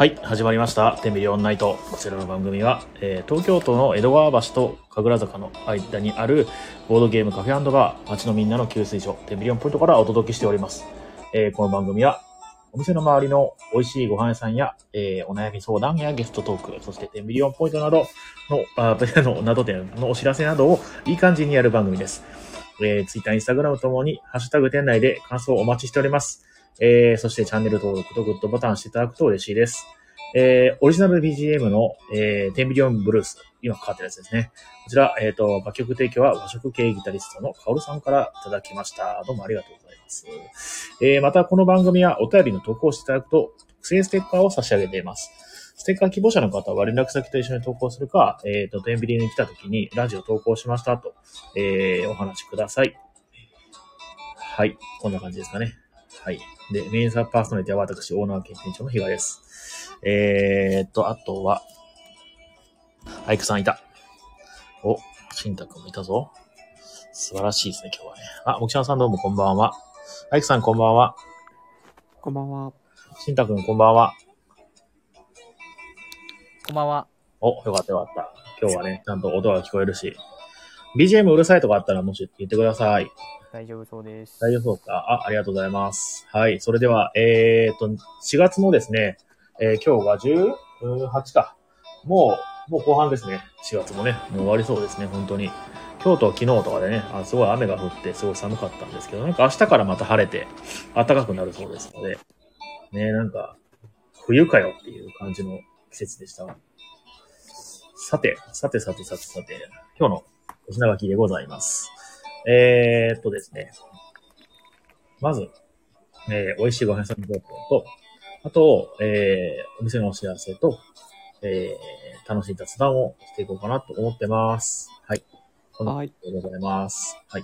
はい、始まりました。テンビリオンナイト。こちらの番組は、えー東京都の江戸川橋と神楽坂の間にあるボードゲームカフェバー、街のみんなの給水所、テンビリオンポイントからお届けしております。えーこの番組は、お店の周りの美味しいご飯屋さんや、えーお悩み相談やゲストトーク、そしてテンビリオンポイントなどの、あ の、などでのお知らせなどをいい感じにやる番組です。えー、ツイッター、インスタグラムともに、ハッシュタグ店内で感想をお待ちしております。えー、そしてチャンネル登録とグッドボタンしていただくと嬉しいです。えー、オリジナル BGM の、えー、テンビリオンブルース、今かかってるやつですね。こちら、えっ、と、楽曲提供は和食系ギタリストのカオルさんからいただきました。どうもありがとうございます。えー、またこの番組はお便りの投稿していただくと、特製ステッカーを差し上げています。ステッカー希望者の方は連絡先と一緒に投稿するか、えっ、と、テンビリに来た時にラジオ投稿しましたと、えー、お話しください。はい。こんな感じですかね。はい。で、メインサパーソナリティは私、オーナー兼店長の比嘉です。えーっと、あとは、アイクさんいた。お、シンタ君もいたぞ。素晴らしいですね、今日はね。あ、もきちゃんさんどうもこんばんは。アイクさんこんばんは。こんばんは。シンタ君こんばんは。こんばんは。お、よかったよかった。今日はね、ちゃんと音が聞こえるし。BGM うるさいとかあったらもし言ってください。大丈夫そうです。大丈夫そうか？あ、ありがとうございます。はい。それでは、えーっと、4月のですね、えー今日が18か。もう、もう後半ですね。4月もね、もう終わりそうですね、本当に。今日と昨日とかでね、あすごい雨が降って、すごい寒かったんですけど、なんか明日からまた晴れて、暖かくなるそうですので、ね、なんか、冬かよっていう感じの季節でしたわ。さて、さてさてさてさて、今日のお品書きでございます。えー、っとですね。まず、えー、美味しいご飯屋さんの情報と、あと、えー、お店のお知らせと、えー、楽しい雑談をしていこうかなと思ってます。はい。こんなはい。でございます。はい。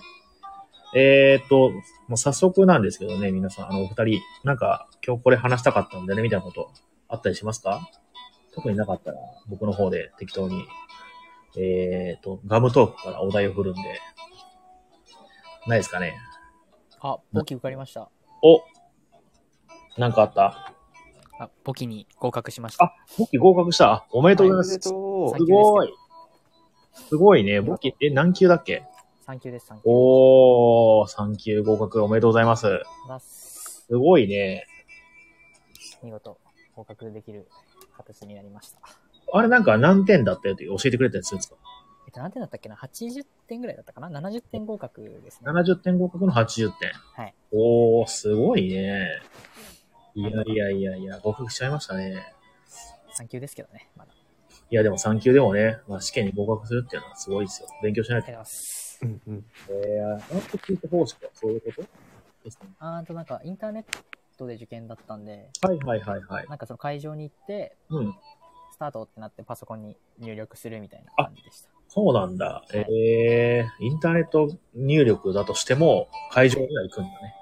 えー、っと、もう早速なんですけどね、皆さん、あの、お二人、なんか、今日これ話したかったんでね、みたいなこと、あったりしますか？特になかったら、僕の方で適当に、えー、っと、ガムトークからお題を振るんで、ないですかね。あ、簿記受かりました。おなんかあった？あ、簿記に合格しました。あ、簿記合格した？あおめでとうございます。すでとうごい。すごいね。簿記、え、何級だっけ？3級です、3級。おー、3級合格おめでとうございます。ます。すごいね。見事、合格できる形になりました。あれなんか何点だったよって教えてくれたやつですか？えっと、何点だったっけな ?80 点ぐらいだったかな ?70 点合格ですね。?70 点合格の80点。はい。おー、すごいね。いやいやいやいや、合格しちゃいましたね。3級ですけどね、まだ。いやでも3級でもね、まあ、試験に合格するっていうのはすごいですよ。勉強しないと。ありがとうございます。うんうん。えー、アウトプット方式はそういうこと？ですね。あーと、なんか、インターネットで受験だったんで、はいはいはいはい。なんかその会場に行って、うん。スタートってなってパソコンに入力するみたいな感じでした。そうなんだ。いえー、インターネット入力だとしても、会場には行くんだね。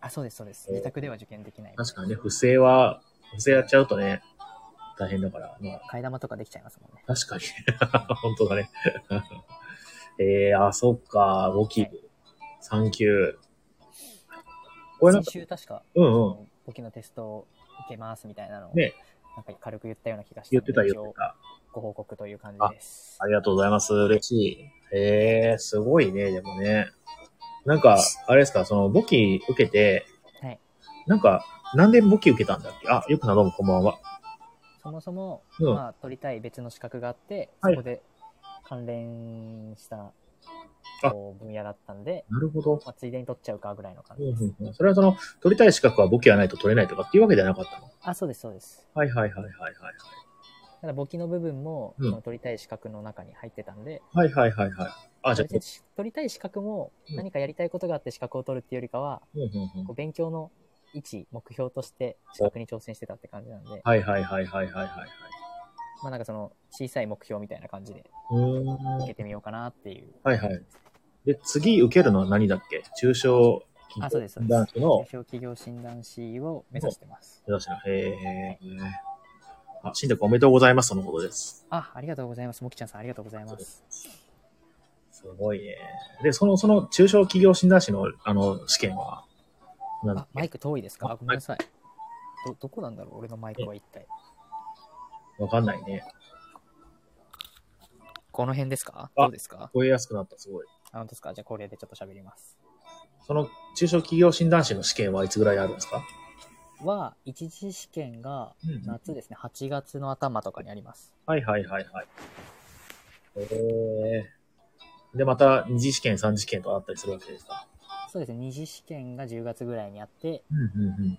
あ、そうです、そうです。えー自宅では受験できない。確かにね、不正は、不正やっちゃうとね、大変だから、まあ、替え玉とかできちゃいますもんね。確かに。本当だね。えー、あ、そっか、簿記、3級。これなんか、先週確か、うんうん。簿記のテストを受けますみたいなのを、ね、なんか軽く言ったような気がして言ってた言ってた。ご報告という感じです。ありがとうございます。嬉しい。えー、すごいね、でもね。なんか、あれですか、その、簿記受けて、はい。なんか、なんで簿記受けたんだっけ？あ、よくなどうもこんばんは。そもそも、うんまあ、取りたい別の資格があって、はいそこで関連した分野だったんで、なるほど。まあ、ついでに取っちゃうかぐらいの感うんじです。うんうんそれはその、取りたい資格は簿記がないと取れないとかっていうわけではなかったの？あ、そうです、そうです。はいはいはいはいはい。ただ簿記の部分も、うんその取りたい資格の中に入ってたんで、はいはいはいはい。あ、じゃあ、取りたい資格もうん何かやりたいことがあって資格を取るっていうよりかは、うんうんうんこう勉強の一目標として資格に挑戦してたって感じなんで、はいはいはいはいはいはいはい。まあなんかその小さい目標みたいな感じで。受けてみようかなっていう。はいはい。で、次受けるのは何だっけ？中小企業です、そうです。男子の？中小企業診断士を目指してます。目指しの。へえ。あ、新宅おめでとうございます、そのことです。あ、ありがとうございます。もきちゃんさんありがとうございます。すごいね。で、その、その中小企業診断士の、あの、試験は、あマイク遠いですか？ごめんなさい。ど、どこなんだろう？俺のマイクは一体。わかんないね。この辺ですか？あどうですか？超えやすくなった、すごい。あ、本当ですか？じゃあこれでちょっと喋ります。その中小企業診断士の試験はいつぐらいあるんですか？は、一次試験がうん夏ですね、8月の頭とかにあります。はいはいはいはい。えー。で、また二次試験、三次試験とあったりするわけですか？そうですね、二次試験が10月ぐらいにあって、うんうんうん。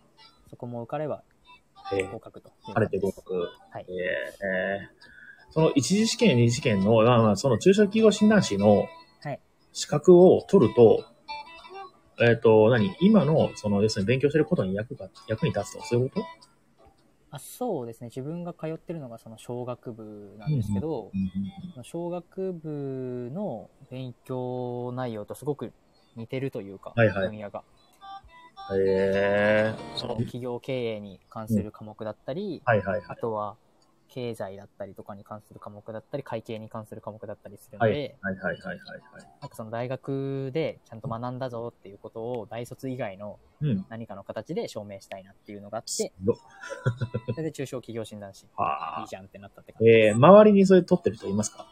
そこも受かればえー合格と。晴れて合。格。はい。えーえー。その一次試験、二次試験の、まあまあ、その中小企業診断士のはい。資格を取ると、えっ、と、何？今の、その、要するに勉強してることに役が、役に立つと、そういうこと？あそうですね、自分が通ってるのがその小学部なんですけど、うん小学部の勉強内容とすごく似てるというか、はいはい。分野が。うん。えー、その、企業経営に関する科目だったり、はいはいはい。あとは経済だったりとかに関する科目だったり、会計に関する科目だったりするのはいで、はいはいはいはいはい。なんかその大学でちゃんと学んだぞっていうことを大卒以外のうん。何かの形で証明したいなっていうのがあって、どそれで中小企業診断士、いはいじゃんってなったって感じでえー、周りにそれ取ってる人いますか？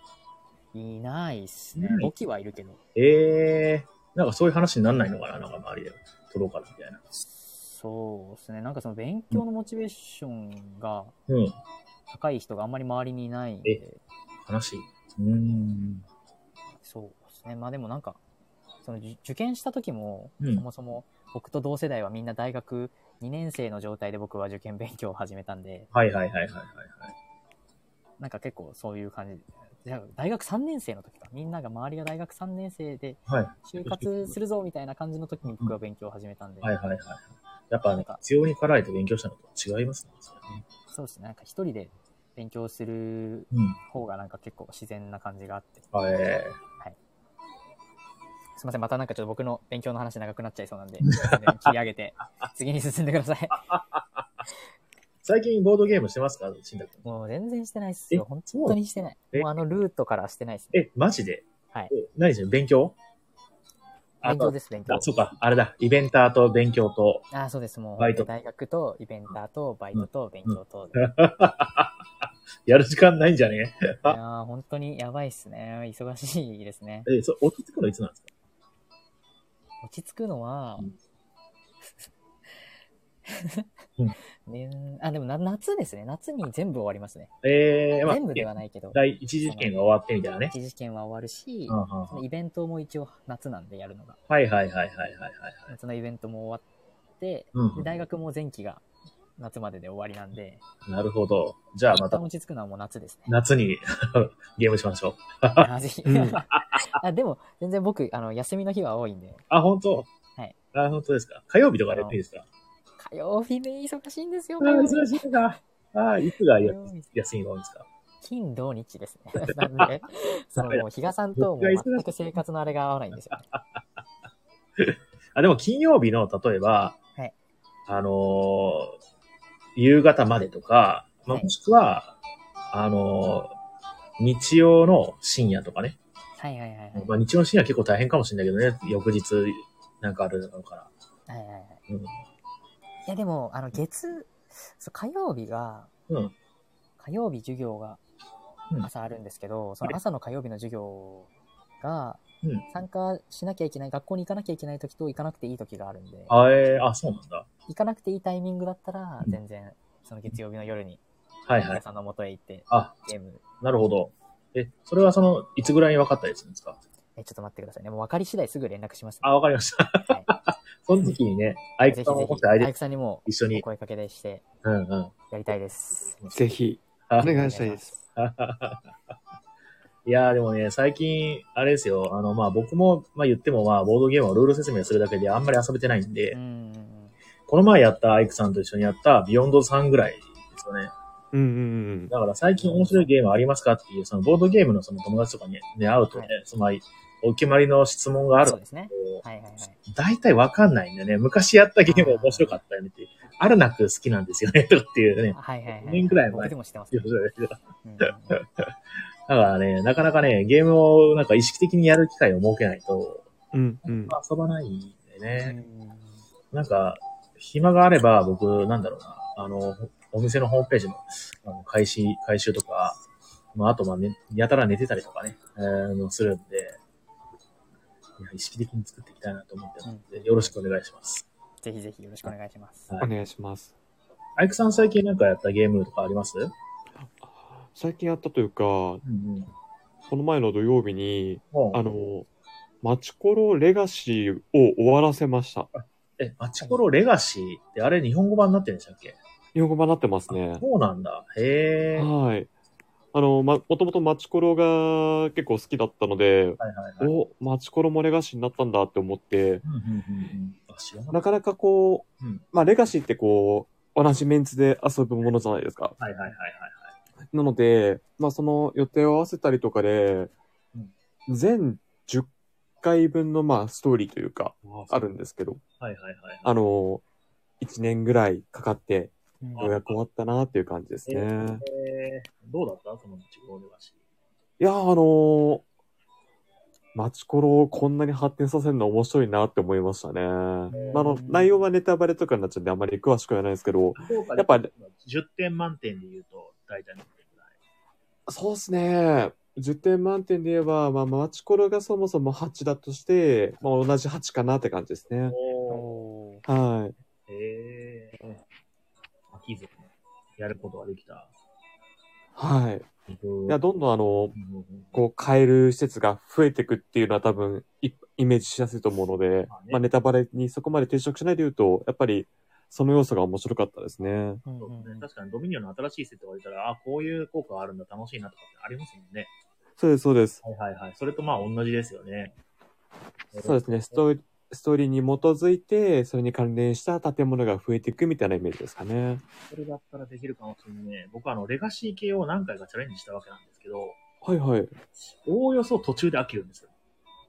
す。いないっすね簿記はいるけど。えー、なんかそういう話にならないのかななんか周りで取ろうかなみたいな。そうですね。なんかその勉強のモチベーションがうん。高い人があんまり周りにいないんで、話。うーん。そうですね。まあでもなんか、その受受験した時も、うんそもそも僕と同世代はみんな大学2年生の状態で僕は受験勉強を始めたんで、はいはいはいはいはいはい。なんか結構そういう感じ。じゃあ大学3年生の時か。みんなが周りが大学3年生ではい。就活するぞみたいな感じの時に僕は勉強を始めたんで、はいはいはい。やっぱね必要に駆られて勉強したのと違いますね。そうですね。なんか一人で勉強するうん。方がなんか結構自然な感じがあって。あえすいません。またなんかちょっと僕の勉強の話長くなっちゃいそうなんで、切り上げて、次に進んでください。ー、最近ボードゲームしてますか？新宅君。もう全然してないっすよ。え本当にしてない。え？もうあのルートからしてないっすね。え、マジで？はい。え何してる勉強？あ勉強です、勉強あ、。そうか。あれだ。イベンターと勉強と。ああ、そうです。もうバイト大学とイベンターとバイトと勉強と。いやる時間ないんじゃね？やー本当にやばいっすね。忙しいですね。え、そ落ち着くのいつなんですか？落ち着くのはうん、うん ねあ、でもな夏ですね。夏に全部終わりますね。えー、まあ、全部ではないけど、第一次試験が終わってみたいなね。一次試験は終わるしうん、うんうんそのイベントも一応夏なんでやるのが。はいはいはいはいはいはいはい。夏のイベントも終わって、うんで大学も前期が夏までで終わりなんで、なるほど。じゃあまた落ち着くのはもう夏ですね。夏に ゲームしましょう。あぜひうん あでも、全然僕、あの、休みの日は多いんで、あ、本当？はい。あ、本当ですか？火曜日とかでいいですか？火曜日で忙しいんですよ、忙しいな。あ、いつが休みが多いんですか？金、土、日ですね。なんで、そのもう、比嘉さんともう全く生活のあれが合わないんですよね。あ、でも金曜日の、例えば、はいあのー夕方までとか、まあはいもしくは、あのー日曜の深夜とかね。はいはいはいはい。まあ、日曜の深夜結構大変かもしれないけどね。翌日、なんかあるのかはいはいはい。ら。うん。いや、でも、あの、月、そう火曜日が、うん。火曜日授業がうん朝あるんですけど、その朝の火曜日の授業がうん。参加しなきゃいけない、学校に行かなきゃいけない時と行かなくていい時があるんで、あ、えー、あ、そうなんだ。行かなくていいタイミングだったら、うん全然、その月曜日の夜に、はいはい。皆さんの元へ行って、あ、ゲーム、なるほど。え、それはその、いつぐらいに分かったりするんですか？え、ちょっと待ってくださいね。もう分かり次第すぐ連絡します、あ、わかりました。はいその時にね、アイぜクさんひぜひ、アイクさんにも一緒に。お声かけでして、うんうん。やりたいです。ぜひ、あお願いしたいです。いやーでもね、最近、あれですよ、あの、まあ僕も、まあ言ってもまあボードゲームはルール説明するだけであんまり遊べてないんで。この前やったアイクさんと一緒にやったビヨンド3ぐらいですよね。うんうんうん。だから最近面白いゲームありますかっていう、そのボードゲームのその友達とかにね、会うとね、はいその、お決まりの質問があるそうですね。はいはいはい。大体わかんないんだよね。昔やったゲーム面白かったよねっていう。あるなく好きなんですよね、とかっていうね。はいはいはい。年くらい前僕でも知ってます、ね。だからね、なかなかね、ゲームをなんか意識的にやる機会を設けないと、うんうん。遊ばないんでね。うんなんか、暇があれば僕、なんだろうな、あの、お店のホームページの、あの、開始、回収とか、まあ、あと、まあ、ね、やたら寝てたりとかね、えー、のするんで、いや、意識的に作っていきたいなと思ってますので、よろしくお願いします。ぜひぜひよろしくお願いします。はいお願いします。アイクさん最近なんかやったゲームとかあります？最近やったというか、こうんうん。の前の土曜日に、もうあの、マチコロレガシーを終わらせました。え、マチコロレガシーってあれ日本語版になってるんでしたっけ？日本語版になってますね。そうなんだ。へえ。ははい。あの、ま、もともとマチコロが結構好きだったので、いはいはい。お、マチコロもレガシーになったんだって思って、うんうんうんうん。なかっなかこう、うんまあ、レガシーってこう、同じメンツで遊ぶものじゃないですか。た。はいはいはいはいなので、まあ、その予定を合わせたりとかで、全10回分の、まあ、ストーリーというか、はい。あるんですけど、はいはいはい。あの、1年ぐらいかかって、うんようやく終わったなっていう感じですね。えー、どうだった？そのマチコロレガシいや、あのー、マチコロをこんなに発展させるの面白いなって思いましたね。まあ、あの、内容はネタバレとかになっちゃうんであまり詳しくはないですけど、ー。やっぱ10点満点で言うと、大体何点ぐらい？そうですね。10点満点で言えば、まあ、マチコロがそもそも8だとして、まあ、同じ8かなって感じですね。はい。ー。へえ。飽きずにやることができた。はい。いいや、どんどんあの、うこう、変える施設が増えていくっていうのは多分、いイメージしやすいと思うので、まあねまあ、ネタバレにそこまで抵触しないで言うと、やっぱり、その要素が面白かったですね。うんそう確かにドミニオンの新しいセットが出たら、あ、こういう効果があるんだ、楽しいなとかってありますもんね。そうです、そうです。はいはいはい。それとまあ同じですよね。そうですね。ストーリー、ストーリーに基づいて、それに関連した建物が増えていくみたいなイメージですかね。それだったらできるかもしれないね。僕はあの、レガシー系を何回かチャレンジしたわけなんですけど、はいはい。おおよそ途中で飽きるんですよ。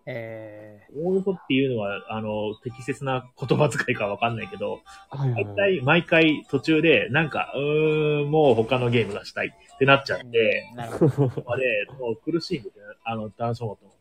えおおよそっていうのは、あの、適切な言葉遣いかわかんないけど、はいはい大。体毎回途中で、なんか、うーん、もう他のゲームがしたいってなっちゃって、ー、なるほど。まで、もう苦しいんですよね。あの、ダンスモードと思っても。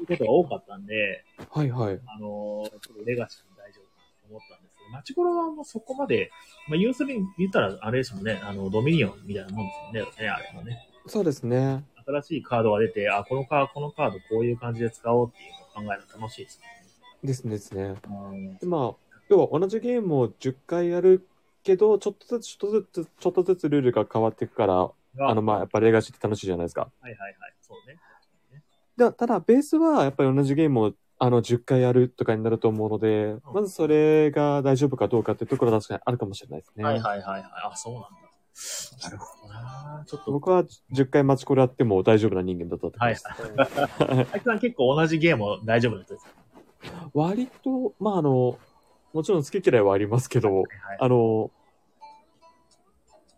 いうことが多かったんで、はいはい。あのーちょっとレガシーも大丈夫かなと思ったんですけど、マチコロはもうそこまで、まあ、要するに言ったらあれですもんね、あの、ドミニオンみたいなもんですよね、ねあれはね。そうですね。新しいカードが出て、あ、このカード、このカードこういう感じで使おうっていうのを考えるの楽しいですですねですね。まあ、要は同じゲームを10回やるけど、ちょっとずつ、ちょっとずつ、ちょっとずつルールが変わっていくから、うん。あの、まあ、やっぱレガシーって楽しいじゃないですか。はいはいはい、そうね。でただ、ベースはやっぱり同じゲームをあの10回やるとかになると思うので、まずそれが大丈夫かどうかっていうところは確かにあるかもしれないですね。はいはいはいはい。あ、そうなんだ。なるほどなちょっと、僕は10回待ちこれやっても大丈夫な人間だったと思います。あい つさん結構同じゲームを大丈夫な人ですか？割と、まああの、もちろん好き嫌いはありますけど、はいあの、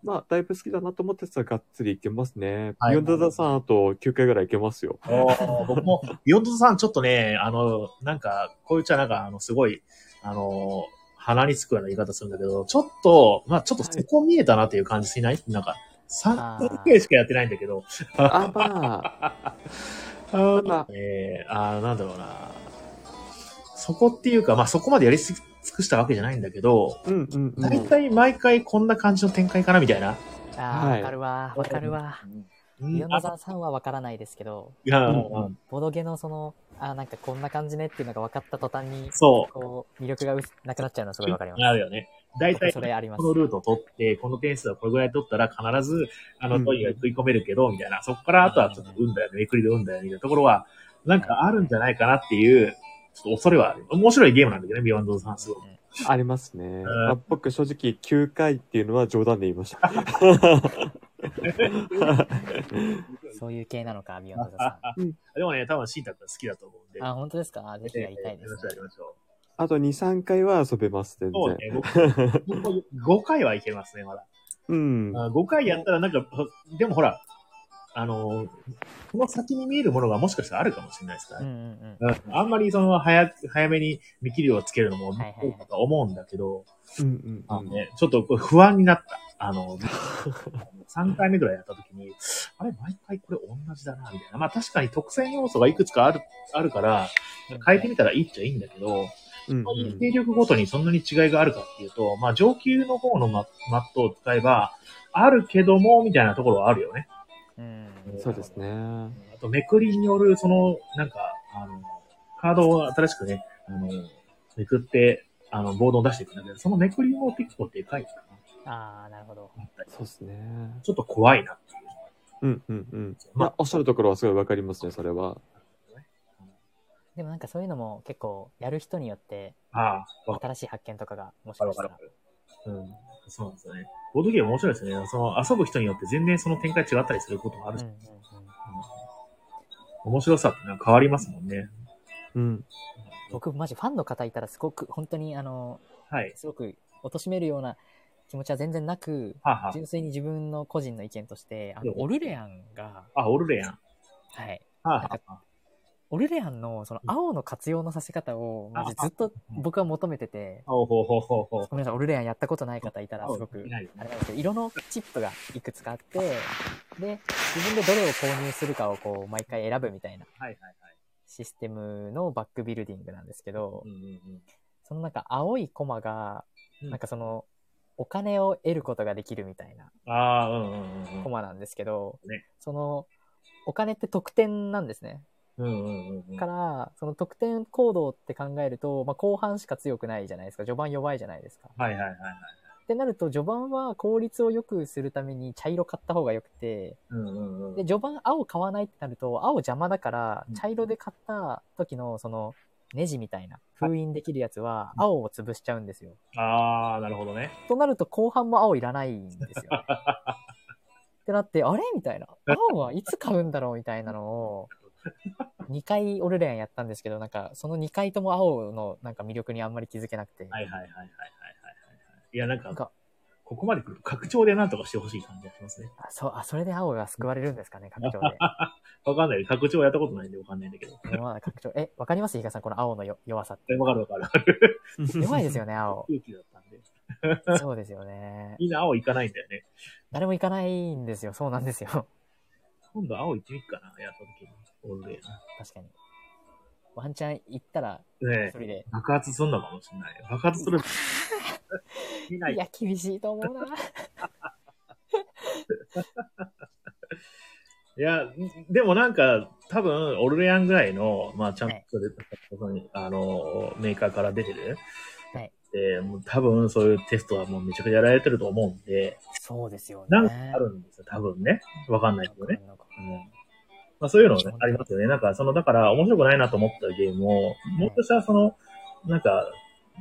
まあ、だいぶ好きだなと思ってたらがっつりいけますね。はい。 Beyond the Sun あと9回ぐらいいけますよ。僕も、 Beyond Sun、ちょっとね、あの、なんか、こういうちゃなんか、あの、すごい、あの、鼻につくような言い方するんだけど、ちょっと、まあちょっとそこ見えたなっていう感じしない？なんか、3あー回しかやってないんだけど、あ、まあ、あまあ。えー、あーなんだろうな。そこっていうか、まあそこまでやり尽くしたわけじゃないんだけど、うんうんう大ん。体毎回こんな感じの展開かなみたいな。あはいーわかるわ、わかるわ。うんビヨンドザーさんはわからないですけど、いや、うんうんボドゲのその、あーなんかこんな感じねっていうのが分かった途端に、そこう、魅力が薄なくなっちゃうのはすごいわかりう。ます。なるよね。大体、それありますこのルートを取って、この点数はこれぐらい取ったら必ず、あの、うんトイレが食い込めるけど、みたいな。そこからあとはちょっと運だよね、めくりで運だよね、みたいなところは、なんかあるんじゃないかなっていう、ちょっと恐れはある。面白いゲームなんだけどね、 Beyond Sun すごい。ありますね。まあ僕正直9回っていうのは冗談で言いました。そういう系なのか、 Beyond the さでもね、多分シータ君好きだと思うんで。ん。あ、本当ですか？ぜひやりたいです、やりましょう、やりましょあと2、3回は遊べます、全う。そう然。ね、僕、僕5回はいけますね、まだ。うん。あ5回やったらなんか、でもほら、あの、この先に見えるものがもしかしたらあるかもしれないですからうんね。うんうん。うんあんまりその早く、早めに見切りをつけるのもかと思うんだけど、うんうんうん。あのね、ちょっとこれ不安になった。あの、3回目ぐらいやった時に、あれ、毎回これ同じだな、みたいな。まあ確かに特選要素がいくつかある、あるから、変えてみたらいいっちゃいいんだけど、うんうん勢力ごとにそんなに違いがあるかっていうと、まあ上級の方のママットを使えば、あるけども、みたいなところはあるよね。うん。そうですね。あと、めくりによる、その、なんか、あの、カードを新しくね、あの、めくって、あの、ボードを出していくんだけど、そのめくりも結構でかいかああ、なるほど。な。そうですね。ちょっと怖いなっていう。うんうんうん。まあまあ、おっしゃるところはすごいわかりますね、それは。でもなんかそういうのも結構やる人によって新しい発見とかがもしかしたかるわからる。うん。そうなんですよね。ボードゲーム面白いですよね。その、遊ぶ人によって全然その展開違ったりすることもあるし、うんうんうん。面白さってのは変わりますもんね。うん。僕マジファンの方いたらすごく本当にあの、はい。すごく貶めるような気持ちは全然なく、はあ、は純粋に自分の個人の意見として、あの、オルレアンが、あ、あ、オルレアン。はい。はあ、はあ、オルレアンのその青の活用のさせ方を、マジずっと僕は求めてて。ごめんなさい、オルレアンやったことない方いたらすごく、あれなんですけど、色のチップがいくつかあって、で、自分でどれを購入するかをこう、毎回選ぶみたいな。システムのバックビルディングなんですけど。そのなんか青いコマが、うんなんかその、お金を得ることができるみたいな。コマなんですけど、ねその、お金って得点なんですね。うんうんうんうん。から、その得点行動って考えると、まあ、後半しか強くないじゃないですか。序盤弱いじゃないですか。はいはいはいはい。ってなると、序盤は効率を良くするために茶色買った方が良くて、うんうんうん。で、序盤青買わないってなると、青邪魔だからうん、茶色で買った時の、その、ネジみたいな、封印できるやつは、青を潰しちゃうんですよ。ああ、なるほどね。となると、後半も青いらないんですよ。ってなって、あれ？みたいな。青はいつ買うんだろう？みたいなのを、2回オルレアンやったんですけど、なんか、その2回とも青のなんか魅力にあんまり気づけなくて。はいはいはいはいはいはいはい。いや、なんか、なんか、ここまで来ると拡張でなんとかしてほしい感じがしますね。あ、そう、あ、それで青が救われるんですかね、拡張で。わかんない。拡張やったことないんでわかんないんだけど。まだ拡張。え、わかります？比嘉さん、この青のよ弱さって。えわかるわかる。弱いですよね、青。空気だったんで。そうですよね。みんな青行かないんだよね。誰も行かないんですよ。そうなんですよ。今度青行ってみっかな、やった時に。オールデ確かに。ワンチャン行ったら、ーね一人で。爆発すんのかもしれない。爆発する。見 ないい。や、厳しいと思うな。いや、でもなんか、多分、オルレアンぐらいの、まあ、ちゃんと出た、そのあの、メーカーから出てる。はい。で、もう多分、そういうテストはもうめちゃくちゃやられてると思うんで、そうですよね。なんかあるんですよ、多分ね。わかんないけどね。うん。まあ、そういうのね、ありますよね。なんか、その、だから、面白くないなと思ったゲームを、もう一度したら、その、なんか、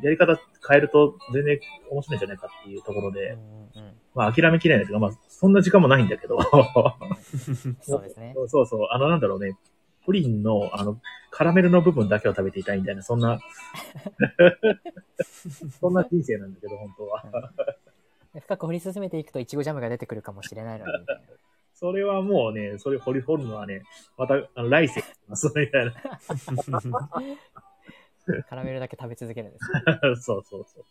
やり方変えると全然面白いんじゃないかっていうところで、うんうんうんまあ諦めきれないというか、まあそんな時間もないんだけど、そうですね。そうそう、あのなんだろうね、プリンのあのカラメルの部分だけを食べていたいみたいな、そんな、そんな人生なんだけど、本当は。で深く掘り進めていくと、いちごジャムが出てくるかもしれないのに。それはもうね、それ掘り掘るのはね、また、あの来世、そうみたいな。カラメルだけ食べ続けるんですよ。そうそうそう。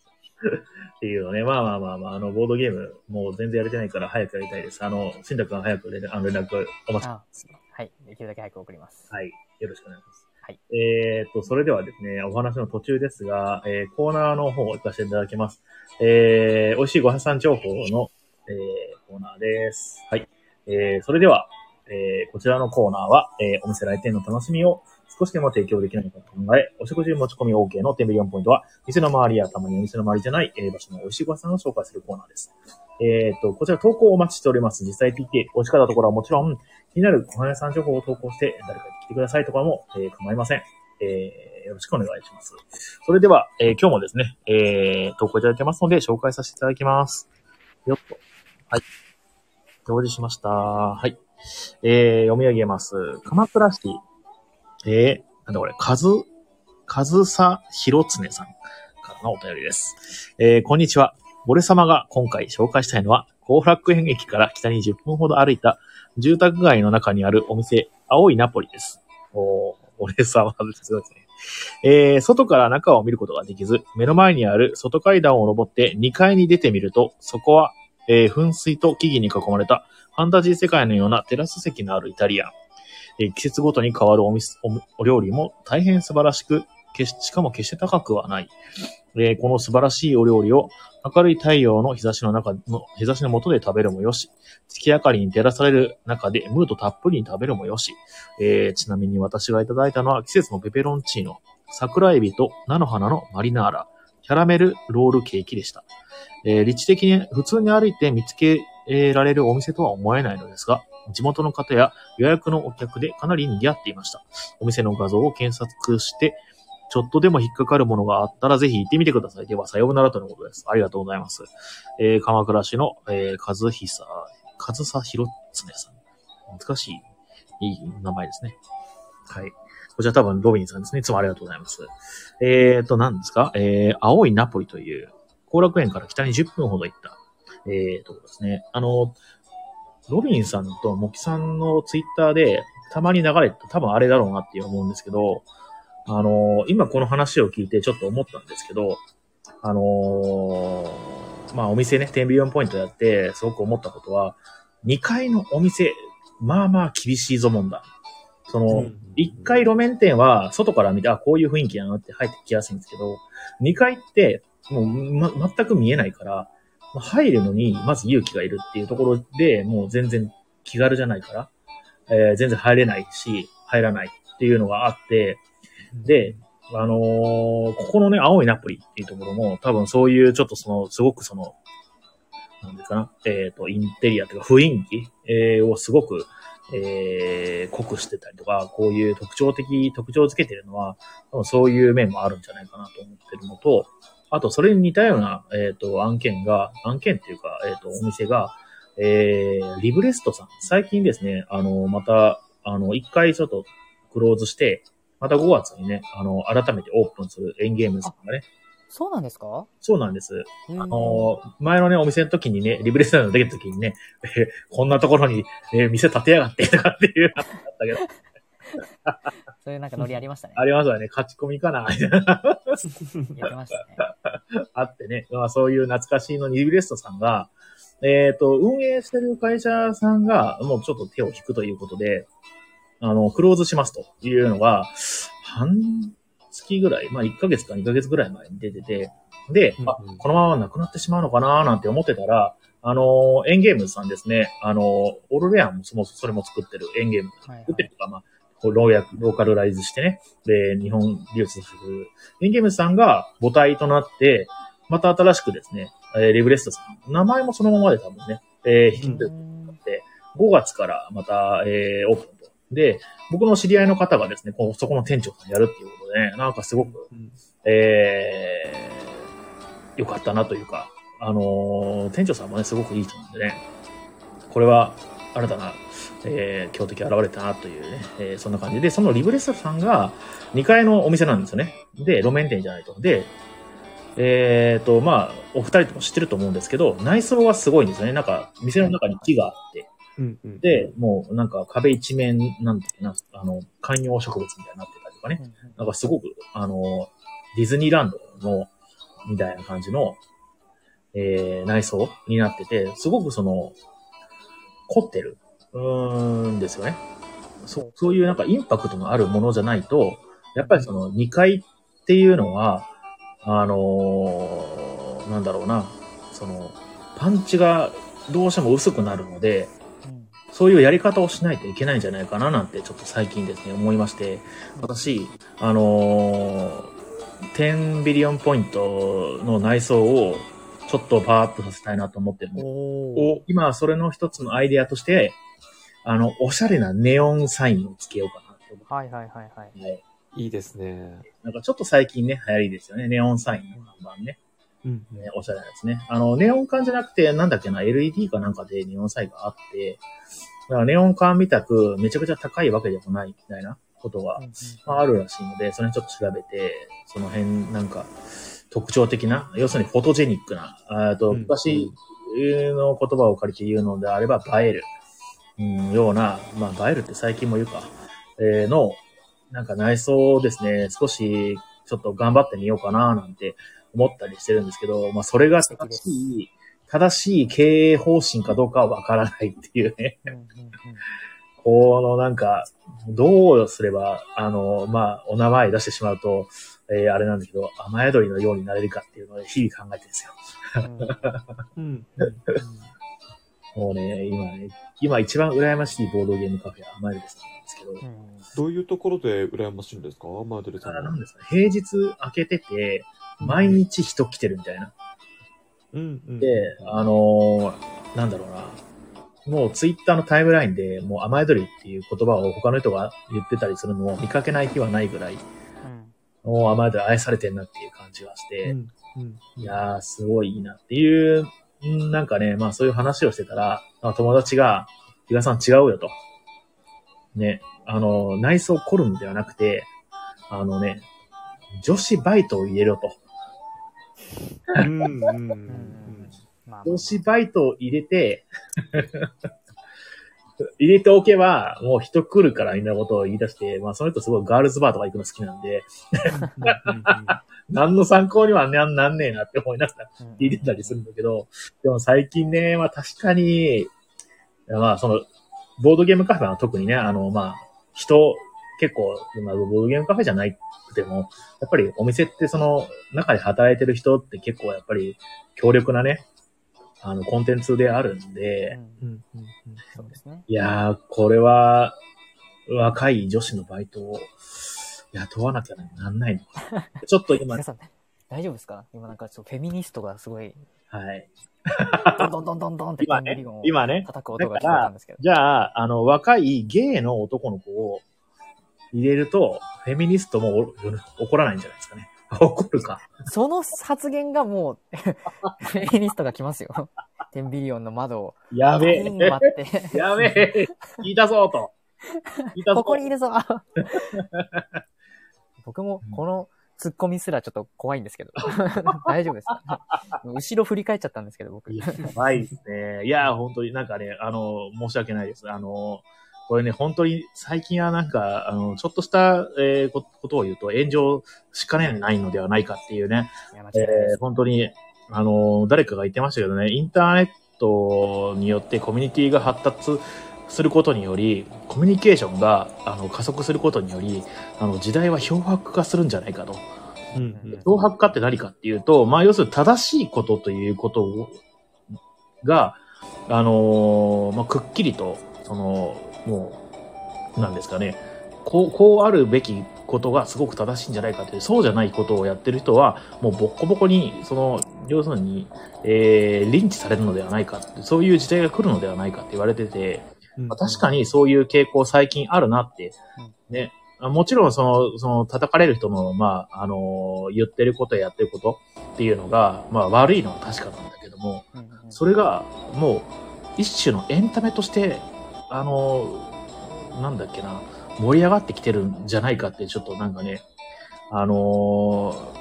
っていうのね、まあまあまあまあ、あの、ボードゲーム、もう全然やれてないから早くやりたいです。あの、しんたくん早く連絡お待ちします。はい。できるだけ早く送ります。はい。よろしくお願いします。はい。えーっと、それではですね、お話の途中ですが、えーコーナーの方を行かせていただきます。えー、美味しいご飯さん情報の、えー、コーナーです。はい。えー、それでは、えー、こちらのコーナーは、えー、お店来店の楽しみを少しでも提供できないかと考え、お食事持ち込み OK のテンビリオンポイントは、店の周りやたまにお店の周りじゃない、えー場所の美味しいご飯さんを紹介するコーナーです。えーっと、こちら投稿をお待ちしております。実際聞いて、美味しかったところはもちろん、気になるご飯屋さん情報を投稿して、誰かに来てくださいとかも、えー構いません。えーよろしくお願いします。それでは、えー今日もですね、えー投稿いただいてますので、紹介させていただきます。よっと。はい。表示しました。はい。えー読み上げます。鎌倉市、えー、なんだこれ、かず、かずさひろつねさんからのお便りです。えーこんにちは。俺様が今回紹介したいのは、高楽園駅から北に10分ほど歩いた住宅街の中にあるお店、青いナポリです。おー、俺様ですごいですね。えー外から中を見ることができず、目の前にある外階段を登って2階に出てみると、そこは、えー噴水と木々に囲まれたファンタジー世界のようなテラス席のあるイタリアン。えー季節ごとに変わるお店おお料理も大変素晴らしく、ししかも決して高くはない。えーこの素晴らしいお料理を明るい太陽の日差しの中の、日差しの下で食べるもよし、月明かりに照らされる中でムードたっぷりに食べるもよし、えーちなみに私がいただいたのは季節のペペロンチーノ、桜エビと菜の花のマリナーラ、キャラメルロールケーキでした。えー立地的に普通に歩いて見つけられるお店とは思えないのですが、地元の方や予約のお客でかなり賑わっていました。お店の画像を検索して、ちょっとでも引っかかるものがあったらぜひ行ってみてください。では、さようならとのことです。ありがとうございます。えー鎌倉市の、えー、和久、和佐弘常さん。難しい、いい名前ですね。はい。こちら多分ロビンさんですね。いつもありがとうございます。えーと、何ですか？えー、青いナポリという、後楽園から北に10分ほど行った、えー、ところですね。あの、ロビンさんとモキさんのツイッターで、たまに流れて、多分あれだろうなって思うんですけど、あの、今この話を聞いてちょっと思ったんですけど、あのまあお店ね、10ビリオンポイントやって、すごく思ったことは、2階のお店、まあまあ厳しいぞもんだ。その、1階路面店は外から見て、あ、こういう雰囲気やなって入ってきやすいんですけど、2階って、もう、ま、全く見えないから、まあ入るのに、まず勇気がいるっていうところで、もう全然気軽じゃないから、えー全然入れないし、入らないっていうのがあって、で、あのーここのね、青いナポリっていうところも、多分そういうちょっとその、すごくその、なんですかな、えっ、と、インテリアというか雰囲気、えーをすごく、えー濃くしてたりとか、こういう特徴的、特徴づけてるのは、多分そういう面もあるんじゃないかなと思ってるのと、あと、それに似たような、えっ、と、案件が、案件っていうか、えっ、と、お店が、えー、リブレストさん。最近ですね、あの、また、あの、一回ちょっとクローズして、また5月にね、あの、改めてオープンするエンゲームズさんがね、そうなんですか？そうなんです。ああの、前のね、お店の時にね、リブレストランができた時にね、え ーこんなところに、えー店建てやがってとかっていうのがあったけど、そういうなんかノリありましたね。ありますよね、勝ち込みかな。やってましたね。あってね、まあそういう懐かしいのにリブレストさんが、えっ、と、運営してる会社さんが、もうちょっと手を引くということで、あの、クローズしますというのが、半月ぐらい、まあ1ヶ月か2ヶ月ぐらい前に出てて、で、あこのままなくなってしまうのかななんて思ってたら、あの、エンゲームズさんですね、あの、オールレアンもそもそれも作ってるエンゲーム作ってるとか、まあ、こうローヤローカルライズしてね、で、日本流通する、エンゲームズさんが母体となって、また新しくですね、えーリブレストさん、名前もそのままで多分ね、えー、引き継いで5月からまた、えーオープンと。で、僕の知り合いの方がですね、こうそこの店長さんやるっていうことでね、なんかすごく、うん。えー、よかったなというか、あのー店長さんもね、すごくいい人なんでね、これは新たな、えー、強敵現れたなというね、えーそんな感じで、そのリブレストさんが2階のお店なんですよね。で、路面店じゃないと。で、えっ、と、まあ、お二人とも知ってると思うんですけど、内装がすごいんですよね。なんか、店の中に木があって、うんうんで、もうなんか壁一面、なんていうかな、あの、観葉植物みたいになってたりとかね。うんうんなんかすごく、あの、ディズニーランドの、みたいな感じの、えー、内装になってて、すごくその、凝ってる、うーんですよね。そそういうなんかインパクトのあるものじゃないと、やっぱりその2階っていうのは、あのーなんだろうな、その、パンチがどうしても薄くなるので、うんそういうやり方をしないといけないんじゃないかななんてちょっと最近ですね、思いまして、私、あのー10ビリオンポイントの内装をちょっとパワーアップさせたいなと思ってるんです。おーお、今はそれの一つのアイデアとして、あの、おしゃれなネオンサインをつけようかなって思はいはいはいはい。って、はいいいですね。なんかちょっと最近ね、流行りですよね。ネオンサインの看板ね。うんね、おしゃれなやつね。あの、ネオン管じゃなくて、なんだっけな、LED かなんかでネオンサインがあって、だからネオン管みたくめちゃくちゃ高いわけでもないみたいなことがうんうんまあ、あるらしいので、それちょっと調べて、その辺なんか特徴的な、要するにフォトジェニックな、あとうん昔の言葉を借りて言うのであれば映える、うん、ような、まあ映えるって最近も言うか、えーの、なんか内装をですね、少しちょっと頑張ってみようかななんて思ったりしてるんですけど、まあそれが正しい、正しい経営方針かどうかはわからないっていうね。このなんか、どうすれば、あの、まあ、お名前出してしまうと、えーあれなんだけど、雨宿りのようになれるかっていうのを日々考えてるんですよ。うんうん。もうね、今ね、今一番羨ましいボードゲームカフェは雨宿りさんなんですけど、うんどういうところで羨ましいんですか？マードレさんはあなん。ですかね、平日開けてて、毎日人来てるみたいな。うんうん。で、あのーなんだろうな。もうツイッターのタイムラインで、もう雨宿りっていう言葉を他の人が言ってたりするのを見かけない日はないぐらい、うんもう雨宿り愛されてんなっていう感じがして、うんうん。いやー、すごいいいなっていう、んなんかね、まあそういう話をしてたら、まあ、友達が、比嘉さん違うよと。ね、あの、内装コルムではなくて、あのね、女子バイトを入れろと。うんうんううんん。まあ女子バイトを入れて、入れておけば、もう人来るからみんなことを言い出して、まあその人すごいガールズバーとか行くの好きなんで、何の参考にはなんなんねえなって思いながらうん。聞いてたりするんだけど、でも最近ね、まあ確かに、まあその、ボードゲームカフェは特にね、あの、まあ、人、結構、まあ、ボードゲームカフェじゃないくても、やっぱりお店ってその、中で働いてる人って結構やっぱり強力なね、あの、コンテンツであるんで。いやー、これは、若い女子のバイトを雇わなきゃなんないのか。ちょっと今皆、さん、大丈夫ですか？今なんかちょっとフェミニストがすごい、はい。ドンドンドンドンドンって今ね今ね、叩く音が聞こえたんですけど。じゃあ、あの、若いゲイの男の子を入れると、フェミニストもお怒らないんじゃないですかね。怒るか。その発言がもう、フェミニストが来ますよ。テンビリオンの窓を、やべえ。って、やべえ。聞いたぞと。聞いたぞ。ここにいるぞ 僕もこのツッコミすらちょっと怖いんですけど。大丈夫ですか後ろ振り返っちゃったんですけど、僕。やばいですね。いや、本当になんかね、あの、申し訳ないです。あの、これね、本当に最近はなんか、あの、ちょっとした、えーこことを言うと炎上しかねないのではないかっていうね、えーす本当に、あの、誰かが言ってましたけどね、インターネットによってコミュニティが発達することにより、コミュニケーションがあの加速することにより、あの時代は漂白化するんじゃないかと。うんうん。漂白化って何かっていうと、まあ要するに正しいことということをが、あのーまあ、くっきりと、その、もう、なんですかね、こう、こうあるべきことがすごく正しいんじゃないかという、そうじゃないことをやってる人は、もうボッコボコに、その、要するに、えー、リンチされるのではないかって、そういう時代が来るのではないかって言われてて、うん。まあ確かにそういう傾向最近あるなって、ね。あもちろんその、その叩かれる人の、まあ、あの言ってることやってることっていうのが、まあ悪いのは確かなんだけども、それがもう一種のエンタメとして、あのなんだっけな、盛り上がってきてるんじゃないかってちょっとなんかね、あの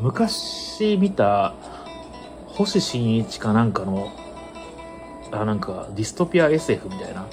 昔見た星新一かなんかの、あ、なんかディストピア SF みたいな、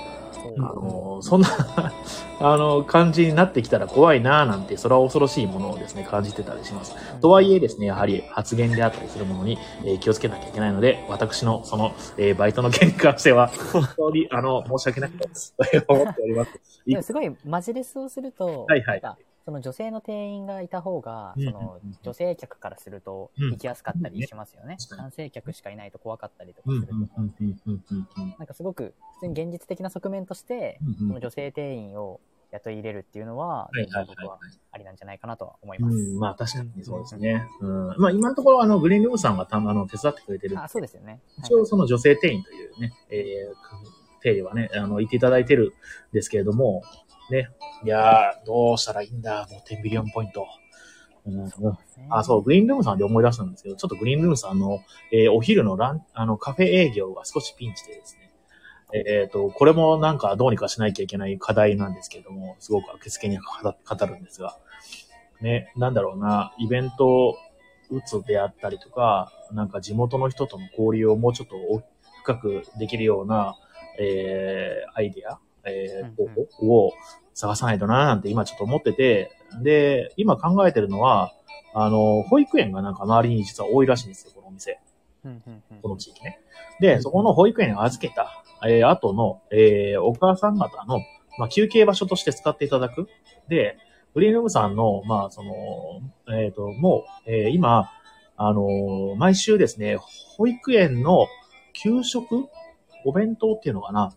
あの、そんな、あの、感じになってきたら怖いなぁなんて、それは恐ろしいものをですね、感じてたりします。とはいえですね、やはり発言であったりするものに、えー気をつけなきゃいけないので、私のその、えーバイトの件に関しては、本当に、あの、申し訳ないです。と思っております。すごいマジレスをすると、はいはいその女性の店員がいた方が、うんその女性客からするとうん行きやすかったりしますよね。男性客しかいないと怖かったりとかうん、すると。うん、うん、うん、うん、うんうんなんかすごく普通に現実的な側面として、うんその女性店員を雇い入れるっていうのは、僕はありなんじゃないかなとは思いうん。ます。うん、まあ確かにそうですね。うん。まあ今のところ、あの、グリーンルームさんがたあの、手伝ってくれてるあ、そうですよね。一応その女性店員というね、えー、定理はね、あの、言っていただいてるんですけれども、ね、いやー、どうしたらいいんだ、もう10ビリオンポイント。うん。あ、そう、グリーンルームさんで思い出したんですけど、ちょっとグリーンルームさんの、えーお昼のラン、あの、カフェ営業が少しピンチでですね、えっ、と、これもなんかどうにかしなきゃいけない課題なんですけれども、すごく受付には語語るんですが、ね、なんだろうな、イベント打つであったりとか、なんか地元の人との交流をもうちょっと深くできるような、えー、アイディア、えー、うんうん方法を探さないとななんて今ちょっと思ってて、で、今考えてるのは、あの、保育園がなんか周りに実は多いらしいんですよ、このお店。この地域ね。で、そこの保育園に預けた、えー、後の、えー、お母さん方のまあ、休憩場所として使っていただく。で、グリーンルームさんの、まあ、その、えっ、と、もう、えー今、あのー毎週ですね、保育園の給食お弁当っていうのかな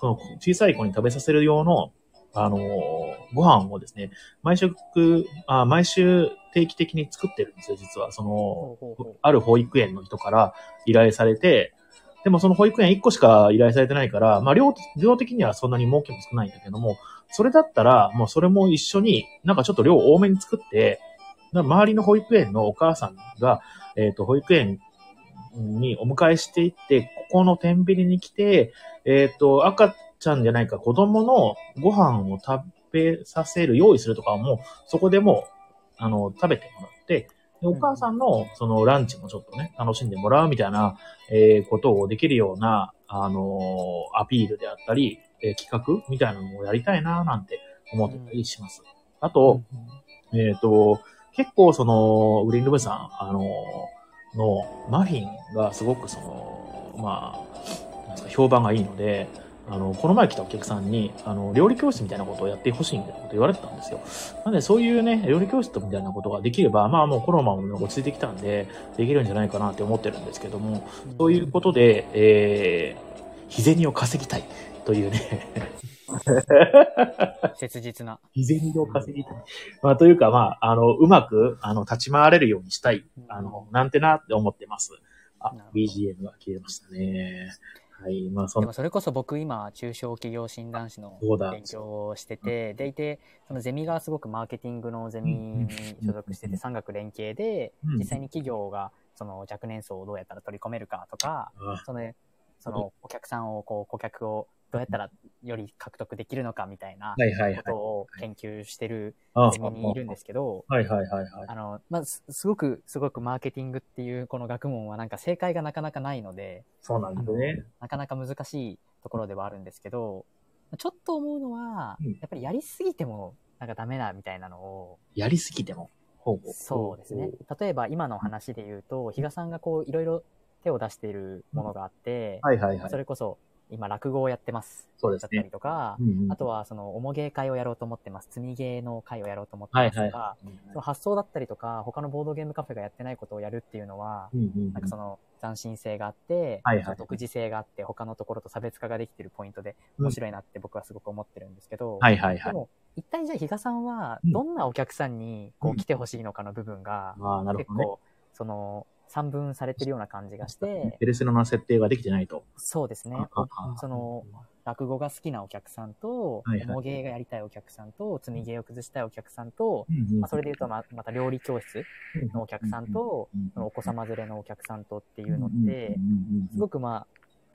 その小さい子に食べさせる用の、あのーご飯をですね、毎食、あ、毎週定期的に作ってるんですよ、実は。その、ある保育園の人から依頼されて、でもその保育園1個しか依頼されてないから、まあ量、量的にはそんなに儲けも少ないんだけども、それだったら、もうそれも一緒に、なんかちょっと量多めに作って、な周りの保育園のお母さんが、えっ、と、保育園にお迎えしていって、ここの天秤に来て、えっ、と、赤ちゃんじゃないか、子供のご飯を食べさせる、用意するとかも、そこでもう、あの、食べてもらって、で、お母さんの、その、ランチもちょっとね、楽しんでもらうみたいな、えーことをできるような、あのーアピールであったり、えー企画みたいなのをやりたいな、なんて思ってたりします。あと、えっ、と、結構その、グリーンルームさん、あのーのマフィンがすごくその、まあ、なんか評判がいいので、あの、この前来たお客さんに、あの、料理教室みたいなことをやってほしいみたいなこと言われてたんですよ。なんで、そういうね、料理教室みたいなことができれば、まあもうコロナも落ち着いてきたんで、できるんじゃないかなって思ってるんですけども、そういうことで、えー、日銭を稼ぎたいというね、切実な。日銭を稼ぎたい。まあ、というか、まあ、あの、うまく、あの、立ち回れるようにしたい、あの、なんてなって思ってます。あ BGM が消えましたね。はい、まあ、そんでもそれこそ僕今、中小企業診断士の勉強をしてて、でいて、そのゼミがすごくマーケティングのゼミに所属してて、産学連携で、うん実際に企業がその若年層をどうやったら取り込めるかとか、あその、そのお客さんを、こう、顧客をどうやったらより獲得できるのかみたいなことを研究してるあゼミにいるんですけど、はいはいはいはい。あの、まあ、すすごく、すごくマーケティングっていうこの学問はなんか正解がなかなかないので、そうなんですね。なかなか難しいところではあるんですけど、ちょっと思うのはうん、やっぱりやりすぎてもなんかダメだみたいなのを、やりすぎても？そうですね。例えば今の話で言うと、比嘉さんがこういろいろ手を出しているものがあって、そ。れこそ今落語をやってます。そうですねだったり。とか、うんうんあとはその、おも芸会をやろうと思ってます。積み芸の会をやろうと思ってますとか、はいはその発想だったりとか、他のボードゲームカフェがやってないことをやるっていうのは、うんうんうんなんかその斬新性があって、はいはい独自性があって、他のところと差別化ができてるポイントで面白いなって僕はすごく思ってるんですけど、はいはいはい。でも、一体じゃあ比嘉さんは、うんどんなお客さんにこううん来てほしいのかの部分が。結構、その、三分されてるような感じがして、ペルソナの設定ができてないと。そうですね。その、落語が好きなお客さんと、はいはい。おも芸がやりたいお客さんと、積み芸を崩したいお客さんと、まあ、それで言うとま、また料理教室のお客さんと、そのお子様連れのお客さんとってっいうのって、すごく、くまあ、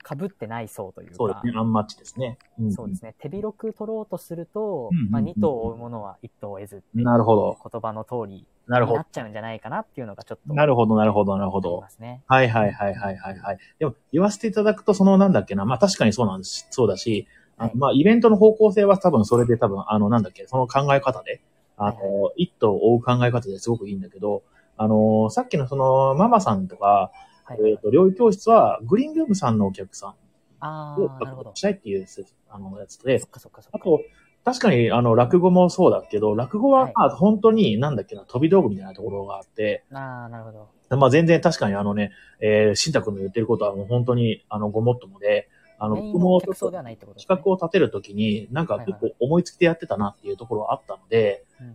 被ってない層というかそうです、ね。アンマッチですね。んそうですね。手広く取ろうとするとうんうんうん、まあ、二頭を追うものは一頭を得ずっていうなるほど。言葉の通りなるほどになっ。ちゃうんじゃないかなっていうのがちょっとなるほど、なるほど、なるほありどま。すね。はいはいはいはいはいはい。でも、言わせていただくと、そのなんだっけな、まあ確かにそうなんです、そうだし、あのはいまあイベントの方向性は多分それで多分、あのなんだっけ、その考え方で、あはいの、一頭を追う考え方ですごくいいんだけど、あの、さっきのそのママさんとか、はい。えっ、と、料理教室は、グリーンルームさんのお客さんをああ、なるほど。したいっていう、あの、やつでそ、っかそっかそっか。あと、確かに、あの、落語もそうだけど、落語ははい、まあ、本当に、なんだっけな、飛び道具みたいなところがあって、ああ、なるほど。まあ、全然確かにあのね、えー、新太くんの言ってることはもう本当に、あの、ごもっともで、あの、僕も。企画を立てるときに、なんか結構思いつきでやってたなっていうところはあったので、うんうん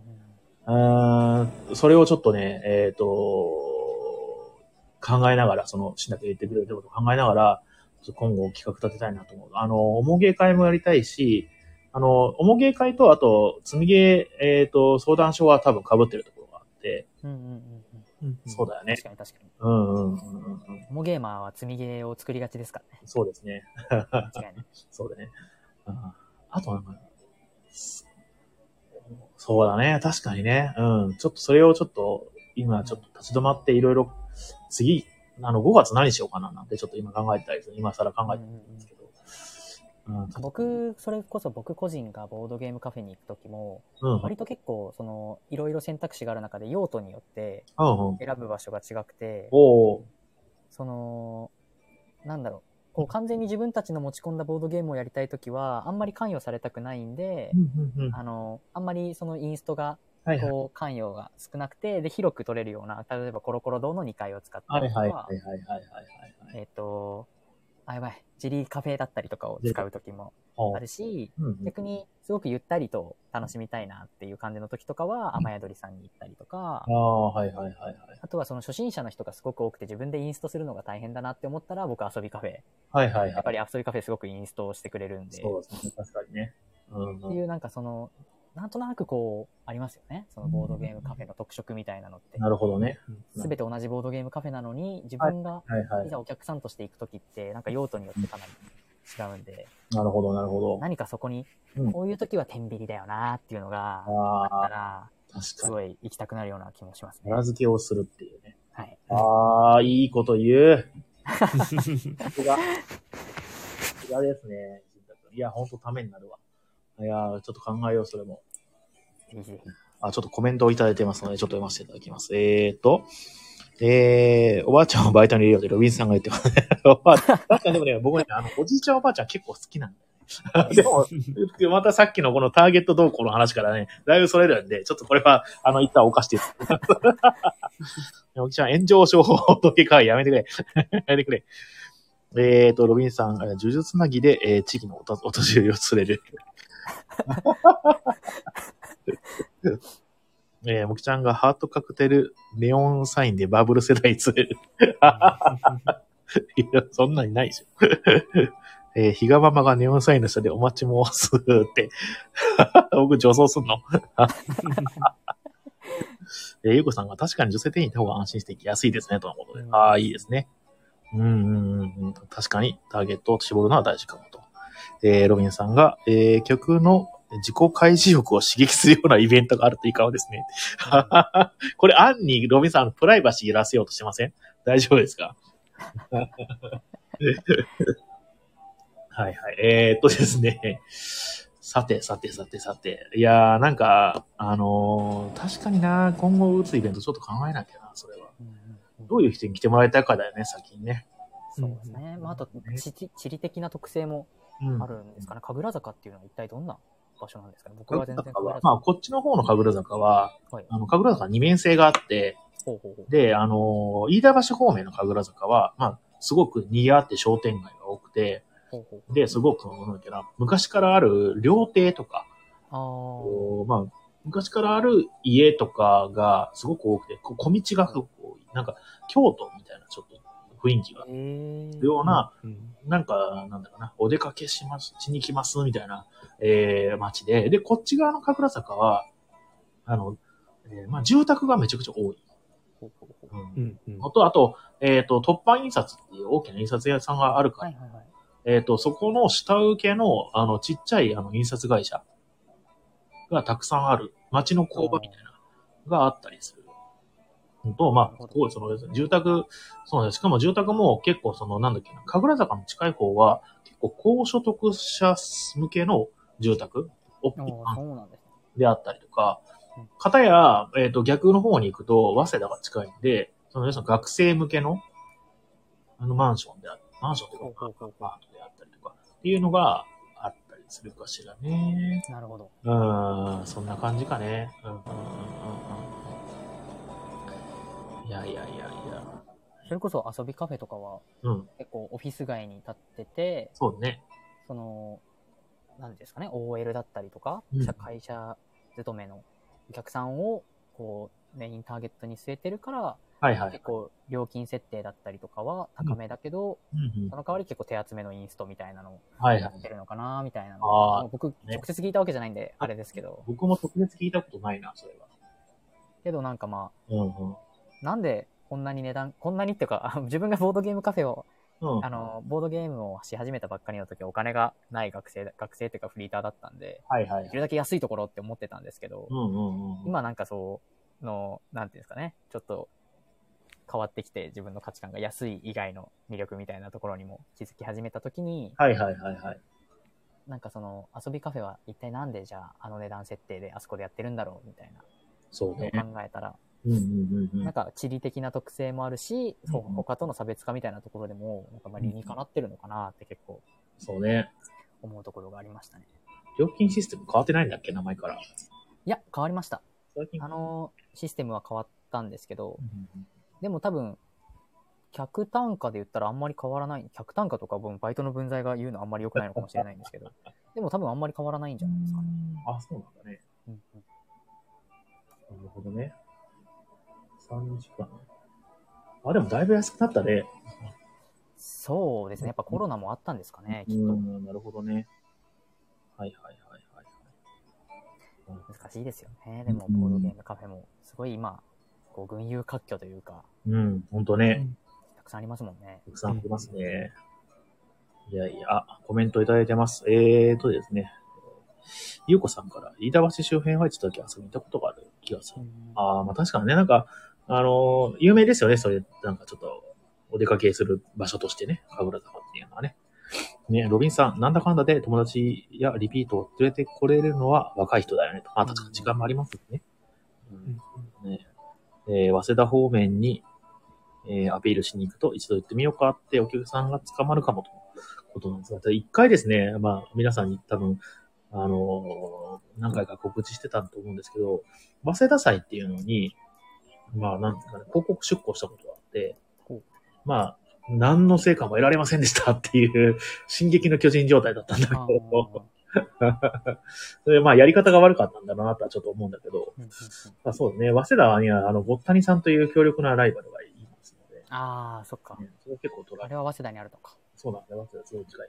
うーん、それをちょっとね、えっ、と、考えながら、その、新太くん言ってくれることを考えながら、今後企画立てたいなと思う。あの、おもげ会もやりたいし、あの、おもげ会と、あと、積みげ、えっ、と、相談所は多分被ってるところがあって、うんうんうんうん。そうだよね確かに確かに。うんうんうんうんモゲーマーは積みゲーを作りがちですからね。そうですね。間違いない。そうだね。うんあとなんか、そうだね。確かにね。うん。ちょっとそれをちょっと、今ちょっと立ち止まっていろいろ、次、あの、5月何しようかななんてちょっと今考えてたりする。今更考えてるんですけど。うん。僕、それこそ僕個人がボードゲームカフェに行くときも、うん。割と結構、その、いろいろ選択肢がある中で用途によって。選ぶ場所が違くて。その、なんだろこう完全に自分たちの持ち込んだボードゲームをやりたいときは、あんまり関与されたくないんで、うんうんあの、あんまりそのインストが。こう、関与が少なくて、で、広く取れるような、例えばコロコロ堂の2階を使ったはいりとか、はいはいはいはいはいはい。えっ、と、あ、やばい、ジリーカフェだったりとかを使うときもあるし、うんうん逆にすごくゆったりと楽しみたいなっていう感じの時とかは、雨宿りさんに行ったりとかあ、あ、はいはいはいはい。あとはその初心者の人がすごく多くて自分でインストするのが大変だなって思ったら、僕遊びカフェ。はいはいはい。やっぱり遊びカフェすごくインストをしてくれるんで、そうですね。確かにね。うんうん。っていうなんかその、なんとなくこう、ありますよね。そのボードゲームカフェの特色みたいなのって。なるほどね。すべて同じボードゲームカフェなのに、自分がはいはいい。ざお客さんとして行くときって、なんか用途によってかなり違うんで、なるほどなるほど。何かそこにうん、こういうときは天秤だよなっていうのが、あああ、ったら、確かに。すごい行きたくなるような気もしますね。裏付けをするっていうね。はい。ああ、いいこと言う。さすが。さすがですね。いや、ほんとためになるわ。いや、ちょっと考えよう、それも。あ、ちょっとコメントをいただいてますので、ちょっと読ませていただきます。えーと、えー、おばあちゃんをバイトに入れようってロビンさんが言ってます ね。おばあちゃん確かにでもね、僕ね、あの、おじいちゃんおばあちゃん結構好きなんだよね。でも、またさっきのこのターゲット動向の話からね、だいぶそれるんで、ちょっとこれは、あの、一旦おかして。おじちゃん、炎上商法時計会やめてくれ。やめてくれ。えーと、ロビンさん、えー呪術つなぎで、えー地域のお年寄りを連れる。えー、もきちゃんがハートカクテル、ネオンサインでバブル世代連れる。いや、そんなにないでしょ。えー、比嘉ママがネオンサインの下でお待ち申すって。僕、女装すんのえー、ゆうこさんが確かに女性店員いた方が安心して行きやすいですね、とのことで。うんああ、いいですね。うんうんうんうん。確かにターゲットを絞るのは大事かもと。えー、ロビンさんが、えー、曲の自己開示欲を刺激するようなイベントがあるといいかもですね。これ、案にロビンさん、プライバシーいらせようとしてません？大丈夫ですか？はいはい。えー、っとですね。さて、さて、さて、さて。いやー、なんか、あのー確かにな、今後打つイベントちょっと考えなきゃな、それは。どういう人に来てもらいたいかだよね、先にね。そうですね。まあ、あと、地理的な特性もうん。あるんですかね。神楽坂っていうのは一体どんな場所なんですかね。僕は全然神楽坂。まあ、こっちの方の神楽坂は、はい。あの、神楽坂は二面性があって、ほうほうほう。で、あのー飯田橋方面の神楽坂は、まあ、すごく賑わって商店街が多くて、ほうほうで、すごく、昔からある料亭とか、まあ、昔からある家とかがすごく多くて、小道がすごく多い。なんか、京都みたいなちょっと雰囲気が。ような、うん。なんか、なんだかな、お出かけします、しに来ます、みたいな、えー、街で、で、こっち側の神楽坂は、あの、えーまあ、住宅がめちゃくちゃ多い。ほうん。うんうん。あと、あと、えっ、と、突版印刷っていう大きな印刷屋さんがあるから、はいはいはい。えっ、と、そこの下請けの、あの、ちっちゃい、あの、印刷会社がたくさんある、町の工場みたいな、があったりする。のと、まあ、すごい、その、住宅、そうなんです。しかも住宅も結構、その、なんだっけな、神楽坂の近い方は、結構高所得者向けの住宅、であったりとかうん、かたや、えっ、と、逆の方に行くと、早稲田が近いんで、その、要するに学生向けの、あの、マンションであマンションというか、パートであったりとか、っていうのがあったりするかしらね。なるほど。うーん、そんな感じかね。うん、うん、うん、うん。いやいやいやいや。それこそ遊びカフェとかはうん、結構オフィス街に立ってて、そうね。その、なんですかね、OL だったりとかうん、社会社勤めのお客さんを、こう、メインターゲットに据えてるから、はいはい結。構料金設定だったりとかは高めだけど、うんうんその代わり結構手厚めのインストみたいなのをはいはい。やってるのかな、みたいなのあーを僕、ね直接聞いたわけじゃないんで、あれですけど、僕も特別聞いたことないな、それは。けどなんかまうんあ、なんでこんなに値段、こんなにっていうか、自分がボードゲームカフェをうん。うん。あの、ボードゲームをし始めたばっかりの時はお金がない学生だ、学生っていうかフリーターだったんで、はいはいでき。るだけ安いところって思ってたんですけど、うんうんうん。今なんかそう、の、なんていうんですかね、ちょっと変わってきて自分の価値観が安い以外の魅力みたいなところにも気づき始めた時に、はいはいはいはい。なんかその遊びカフェは一体なんでじゃああの値段設定であそこでやってるんだろうみたいなそうね。考えたら、なんか地理的な特性もあるし、そううん他との差別化みたいなところでも、なんかまあ理にかなってるのかなって結構そうね。思うところがありましたね。料金システム変わってないんだっけ？名前から。いや、変わりました。あの、システムは変わったんですけどう、んでも多分、客単価で言ったらあんまり変わらない。客単価とか僕バイトの分際が言うのあんまり良くないのかもしれないんですけど、でも多分あんまり変わらないんじゃないですかね。あ、そうなんだね。うんうんなるほどね。3時間。あ、でもだいぶ安くなったね。そうですね。やっぱコロナもあったんですかね、きっと。うん、なるほどね。はいはいはいはい。難しいですよね。でも、うんボードゲームカフェも、すごい今、こう、群雄割拠というか、うん、ほんとね。たくさんありますもんね。たくさんありますね。いやいや、あ、コメントいただいてます。えーとですね。ゆうこさんから、飯田橋周辺は一度だけ遊びに行ったことがある気がする。ああ、まあ確かにね、なんか、あのー有名ですよね、そういう、なんかちょっと、お出かけする場所としてね、神楽坂っていうのはね。ね、ロビンさん、なんだかんだで友達やリピートを連れてこれるのは若い人だよねと。あ、確かに時間もありますよね。うんねえー早稲田方面に、えーアピールしに行くと一度行ってみようかってお客さんが捕まるかもとことなんですが、一回ですね、まあ皆さんに多分、あのー何回か告知してたと思うんですけど、早稲田祭っていうのに、まあなんかね、広告出稿したことがあってまあ、何の成果も得られませんでしたっていう、進撃の巨人状態だったんだけあど、ー。それまあやり方が悪かったんだろうなとはちょっと思うんだけど、うんうんうん。まあそうね、早稲田にはあの、ごったにさんという強力なライバルがいますので、あー、そっか。ねそれ結構取られあれは早稲田にあるのか。そうなんだよ、早稲田すごい近い。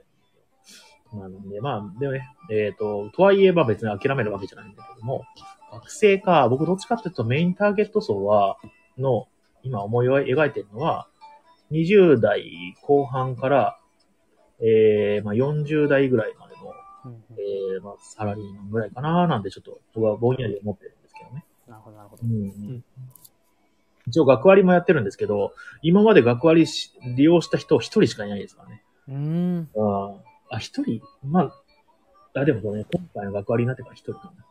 で、まあ、でもね、えっ、と、とはいえば別に諦めるわけじゃないんだけども、学生か、僕どっちかっていうとメインターゲット層は、の、今思い描いてるのは、20代後半から、えー、まあ40代ぐらいまでの、うんうんえー、まあサラリーマンぐらいかななんでちょっと、僕はぼんやり思ってるんですけどね。なるほど、なるほどう。ん一応学割もやってるんですけど、今まで学割し利用した人一人しかいないですからね。うーん。ああ、一人まあ、あ、でもね、今回の学割になってから一人かな。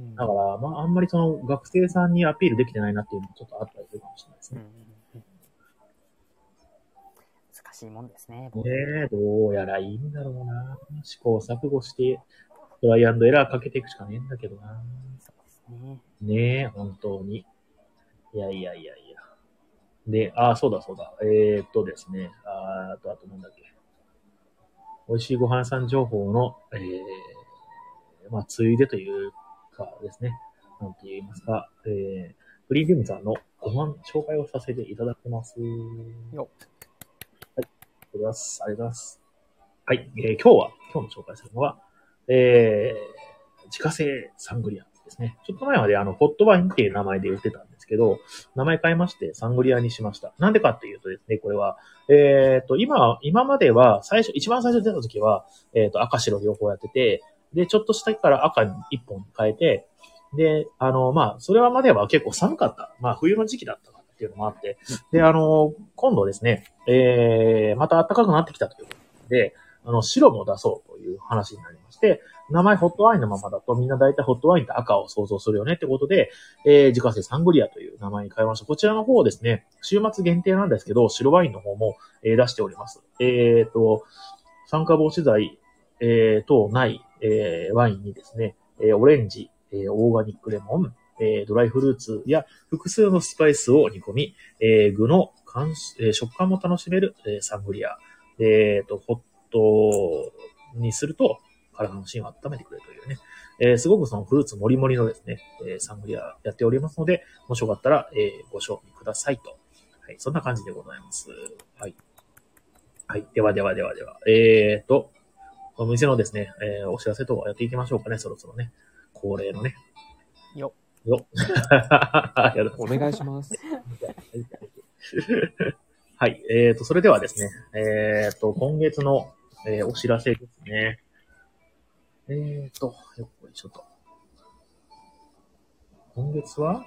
うんだから、まあ、あんまりその学生さんにアピールできてないなっていうのもちょっとあったりするかもしれないですね。んうん難しいもんですね。ねえ、どうやらいいんだろうな。試行錯誤して、トライアンドエラーかけていくしかねえんだけどな。そうですね。ねえ、本当に。いやいやいやいや。で、あ、そうだそうだ。えー、っとですね。あーあと、あとなんだっけ。美味しいご飯屋さん情報の、えー、まあ、ついでというかですね。なんて言いますか。えー、フリーディムさんのご飯紹介をさせていただきます。よはい。ありがとうございます。ありがとうございます。はい。えー今日は、今日の紹介するのは、えー、自家製サングリアですね。ちょっと前まであの、ホットワインっていう名前で売ってたんですですけど、名前変えましてサングリアにしました。なんでかっていうとですね、これは、えっ、と、今、今までは最初、一番最初出た時は、えっ、と、赤白両方やってて、で、ちょっと下から赤に一本変えて、で、あの、まあ、それはまでは結構寒かった。まあ、冬の時期だったかっていうのもあって、で、あの、今度ですね、えー、また暖かくなってきたということで、あの、白も出そうという話になりまして、名前ホットワインのままだとみんな大体ホットワインって赤を想像するよねってことで、えー、自家製サングリアという名前に変えました。こちらの方ですね、週末限定なんですけど、白ワインの方も、えー出しております。えーと、酸化防止剤、えー、等ない、えーワインにですね、えーオレンジ、えーオーガニックレモン、えードライフルーツや複数のスパイスを煮込み、えー具の感えー食感も楽しめる、えーサングリア。えーと、ホットにすると、体の芯を温めてくれるというね。えーすごくそのフルーツもりもりのですね、えーサングリアやっておりますので、もしよかったら、えーご賞味くださいと。はい、そんな感じでございます。はい。はい。ではではではでは。えーと、お店のですね、えーお知らせとかやっていきましょうかね、そろそろね。恒例のね。よ。よ。お願いします。はい。えっ、と、それではですね、えっ、と、今月の、えーお知らせですね。えっ、と、よっこいしょと。今月は？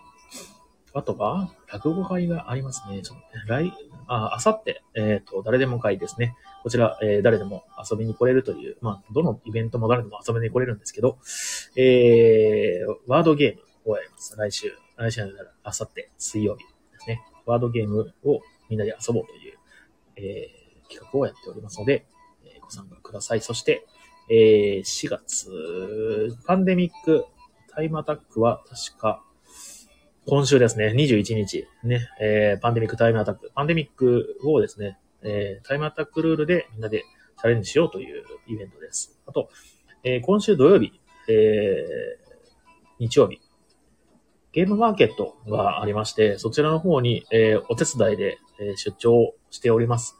あとは、落語会がありますね。ちょっと来、あ、あさって、えっ、と、誰でも会ですね。こちら、えー誰でも遊びに来れるという、まあ、どのイベントも誰でも遊びに来れるんですけど、えー、ワードゲームをやります。来週。来週なら、あさって水曜日ですね、ワードゲームをみんなで遊ぼうという、えー、企画をやっておりますので、ご参加ください。そして、えー、4月、パンデミックタイムアタックは確か、今週ですね、21日、ね、えー、パンデミックタイムアタック、パンデミックをですね、えー、タイムアタックルールでみんなでチャレンジしようというイベントです。あと、えー今週土曜日、えー、日曜日、ゲームマーケットがありまして、そちらの方に、えーお手伝いで、えー出張しております。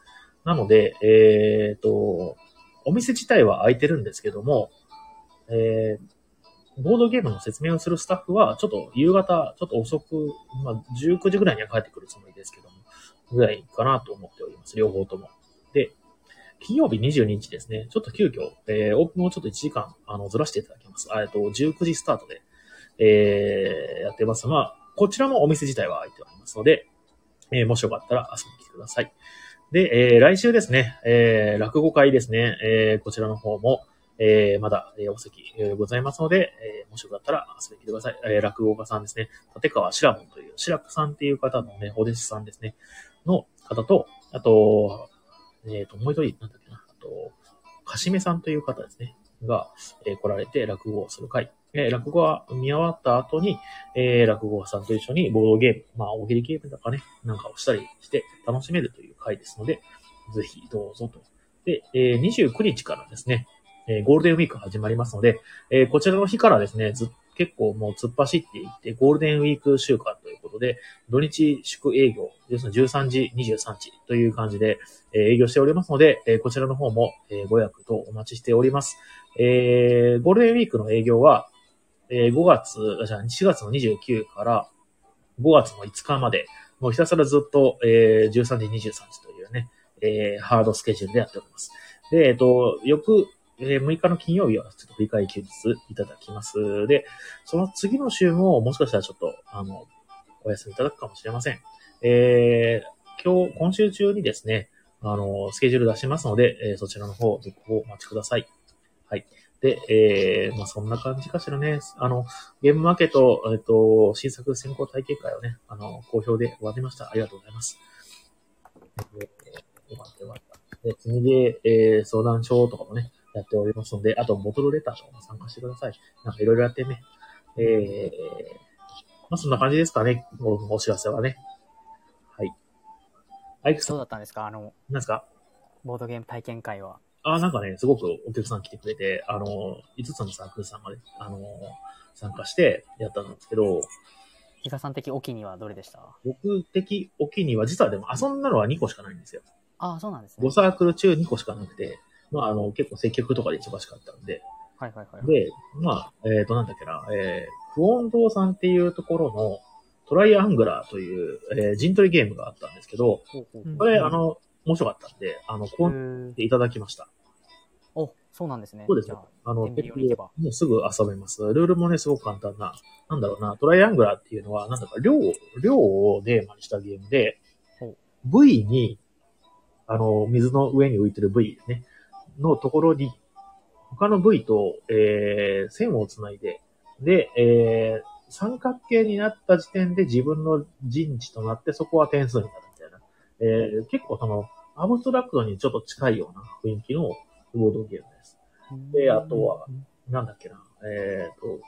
なので、えっ、と、お店自体は開いてるんですけども、えーボードゲームの説明をするスタッフは、ちょっと夕方、ちょっと遅く、まあ、19時ぐらいには帰ってくるつもりですけども、ぐらいかなと思っております。両方とも。で、金曜日22日ですね、ちょっと急遽、えーオープンをちょっと1時間、あの、ずらしていただきます。えっと、19時スタートで、えーやってますが、こちらもお店自体は開いておりますので、えーもしよかったら遊びに来てください。で、えー来週ですね、えー落語会ですね、えーこちらの方も、えーまだ、えーお席、えーございますので、えーもしよかったら遊びに来てください。えー落語家さんですね、立川志らもんという、志らくさんっていう方のね、お弟子さんですね、の方と、あと、えっ、と、もう一人、なんだっけな、あと、かしめさんという方ですね、が、えー来られて落語をする会。えー落語が見終わった後に、えー落語家さんと一緒にボードゲーム、まあ、大喜利ゲームとかね、なんかをしたりして楽しめるという会ですので、ぜひどうぞと。で、えー29日からですね、えーゴールデンウィーク始まりますので、えーこちらの日からですね、ず結構もう突っ走っていって、ゴールデンウィーク週間ということで、土日祝営業、要するに13時、23時という感じで、えー営業しておりますので、えーこちらの方も、えーご予約とお待ちしております。えーゴールデンウィークの営業は、えー5月、じゃあ4月の29から5月の5日まで、もうひたすらずっと、えー13時、23時というね、えーハードスケジュールでやっております。で、えっ、と、翌、えー6日の金曜日はちょっと振り替え休日いただきます。で、その次の週ももしかしたらちょっと、あの、お休みいただくかもしれません。えー、今日、今週中にですね、あの、スケジュール出しますので、えーそちらの方、続報お待ちください。はい。で、えー、まあ、そんな感じかしらね。あの、ゲームマーケット、えっ、と、新作先行体験会をね、あの、好評で終わりました。ありがとうございます。えー、よかったよかった。で、次で、えー、相談書とかもね、やっておりますので、あと、ボトルレターとかも参加してください。なんかいろいろやってね。えー、まあ、そんな感じですかね。おお知らせはね。はい。アイクさ、そうんだったんですか？あの、なんですか？ボードゲーム体験会は。あ、なんかね、すごくお客さん来てくれて、あの、5つのサークルさんまで、あの、参加してやったんですけど、比嘉さん的お気にはどれでした？僕的お気には、実はでも遊んだのは2個しかないんですよ。ああ、そうなんですね5。サークル中2個しかなくて、まあ、あの、結構接客とかで忙しかったんで、はいはいはい。で、まあ、えっ、と、なんだっけな、えー、不音堂さんっていうところのトライアングラーという、えー陣取りゲームがあったんですけど、これ、あの、面白かったんで、あの、こうへーていただきました。お、そうなんですね。そうですじゃよ。あの、天秤を抜けばもうすぐ遊べます。ルールもね、すごく簡単な、なんだろうな、トライアングラーっていうのは、なんだか、量を、量をテーマにしたゲームでほ、V に、あの、水の上に浮いてる V ね、のところに、他の V と、えー、線をつないで、で、えー、三角形になった時点で自分の陣地となって、そこは点数になるみたいな。えー、結構その、アブストラクトにちょっと近いような雰囲気のボードゲームです。で、あとは、なんだっけな、えっ、と、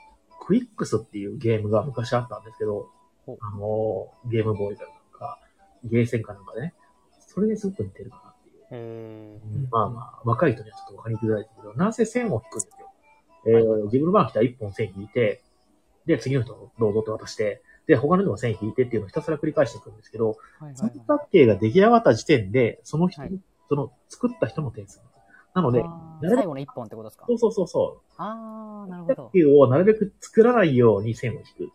クイックスっていうゲームが昔あったんですけどあの、ゲームボーイかなんか、ゲーセンかなんかでね、それですごく似てるかなっていう。へまあまあ、若い人にはちょっとわかりづらいですけど、なんせ線を引くんですよ。えー自分の番来たら一本線引いて、で、次の人どうぞって渡して、で、他の人も線引いてっていうのをひたすら繰り返していくんですけど、ー。はいはい三はい。角形が出来上がった時点で、その人、はいその作った人の点数。なので、あーなるべく最後の一本ってことですか？そうそうそうそう、ああ、なるほど。三角形をなるべく作らないように線を引く。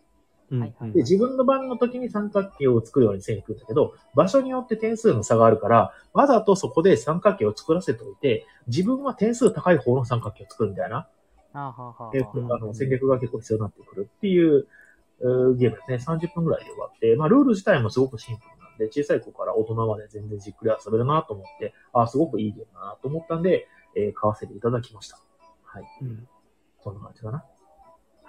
うんはいはいで、自分の番の時に三角形を作るように線を引くんだけど、場所によって点数の差があるから、わざとそこで三角形を作らせておいて、自分は点数高い方の三角形を作るみたいな、あーはーはーはあの戦略が結構必要になってくるっていう、ゲームですね。30分ぐらいで終わって、まあ、ルール自体もすごくシンプルなんで、小さい子から大人まで全然じっくり遊べるなと思って、あーすごくいいゲームだなと思ったんで、えー買わせていただきました。はい。うんそんな感じかな。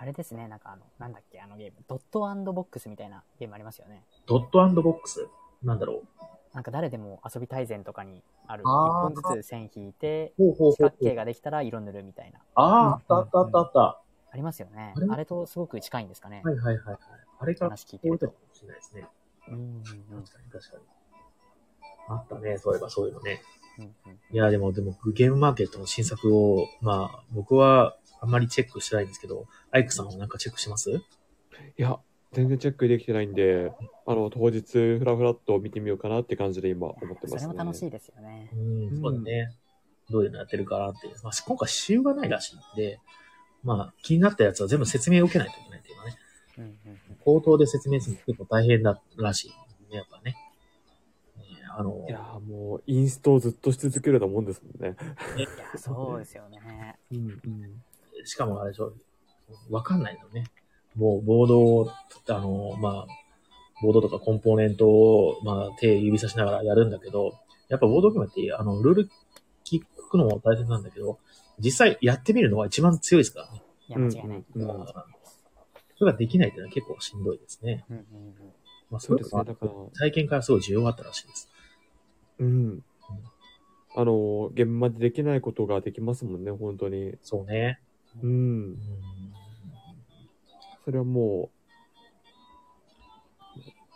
あれですね、なんかあの、なんだっけ、あのゲーム、ドットボックスみたいなゲームありますよね。ドットボックス？なんだろう。なんか誰でも遊び大全とかにある、一あー本ずつ線引いて、ほうほう四角形ができたら色塗るみたいな。ああ、あったあったあったあった。ありますよねあれ？あれとすごく近いんですかね。はいはいはいはい。あれが、話聞いてるとか。もしれないですね。うんうんうん確かに確かに。あったね、そういえばそういうのね。うんうんいや、でも、でも、ゲームマーケットの新作を、まあ、僕はあんまりチェックしてないんですけど、アイクさんはなんかチェックします？いや、全然チェックできてないんで、あの、当日、ふらふらっと見てみようかなって感じで今思ってます、ね。それも楽しいですよね。うん、そうだね。どういうのやってるかなって。まあ、今回仕様がないらしいんで、まあ、気になったやつは全部説明を受けないといけないっていうのはね。うんうんうん口頭で説明するの結構大変だらしいね、やっぱね。ねあのい、やーもう、インストをずっとし続けるようなもんですもんね。いや、そうですよね。うんうん。しかもあれでしょ、わかんないのね。もう、ボードを、あの、まあ、ボードとかコンポーネントを、まあ、手指さしながらやるんだけど、やっぱボードゲームって、あの、ルール聞くのも大切なんだけど、実際やってみるのが一番強いですからね。いや、間違いない。うんうんそれができないっていうのは結構しんどいですね。うんうんうんまあ、そうですね。れだから、体験からすごい需要があったらしいです。うん。あの、現場でできないことができますもんね、本当に。そうね。うんう。んそれはも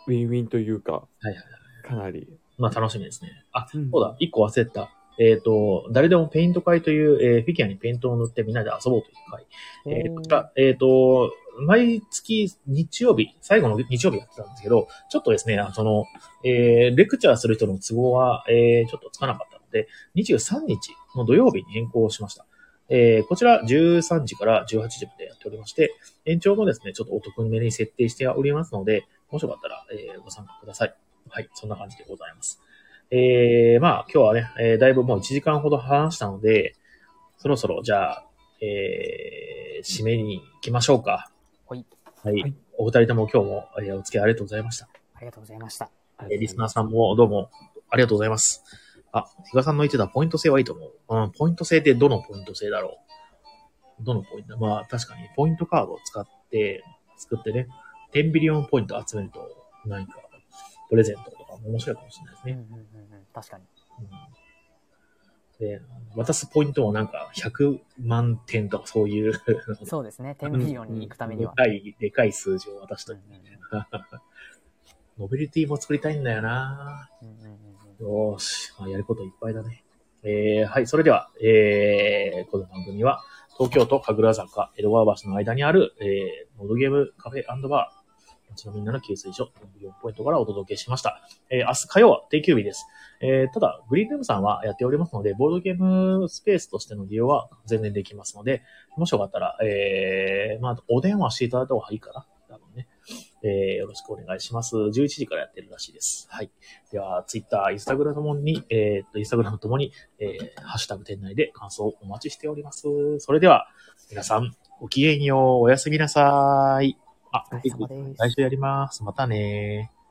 う、ウィンウィンというか、はいはい。かなり。まあ楽しみですね。あ、うんそうだ、一個忘れてた。えっ、と、誰でもペイント会という、えーフィギュアにペイントを塗ってみんなで遊ぼうという会。えーこちら、えっ、と、毎月日曜日、最後の日曜日やってたんですけど、ちょっとですね、あその、えーレクチャーする人の都合は、えーちょっとつかなかったので、23日の土曜日に変更しました。えーこちら13時から18時までやっておりまして、延長もですね、ちょっとお得めに設定しておりますので、もしよかったら、えーご参加ください。はい、そんな感じでございます。えー、まあ、今日はね、えーだいぶもう1時間ほど話したので、そろそろ、じゃあ、えー、締めに行きましょうか。はい。はい。はいお二人とも今日も、えーお付き合いありがとうございました。ありがとうございました。えーリスナーさんもどうもありがとうございます。あ、比嘉さんの言ってたポイント制はいいと思う。うん、ポイント制ってどのポイント制だろうどのポイント？まあ確かにポイントカードを使って、作ってね、10 billion ポイント集めると何かプレゼントと面白いかもしれないですね。うんうんうんうん。確かに。うんで、渡すポイントもなんか100万点とかそういう、そうですね。10 million に行くためには。でかい、でかい数字を渡しといて、うんうんうんノベリティも作りたいんだよなうんうんうんうんよーし、まあ、やることいっぱいだね。えー、はい、それでは、えー、この番組は、東京都神楽坂、江戸川橋の間にある、えー、ボードゲームカフェバー、街のみんなの給水所、4ポイントからお届けしました。えー、明日火曜は定休日です。えー、ただ、グリーンルームさんはやっておりますので、ボードゲームスペースとしての利用は全然できますので、もしよかったら、えー、まあ、お電話していただいた方がいいかな。多分ね。えー、よろしくお願いします。11時からやってるらしいです。はい。では、ツイッター、インスタグラムともに、えーっと、インスタグラムともに、えー、ハッシュタグ店内で感想をお待ちしております。それでは、皆さん、ごきげんよう、おやすみなさい。あお疲れ様です来週やります。またねー。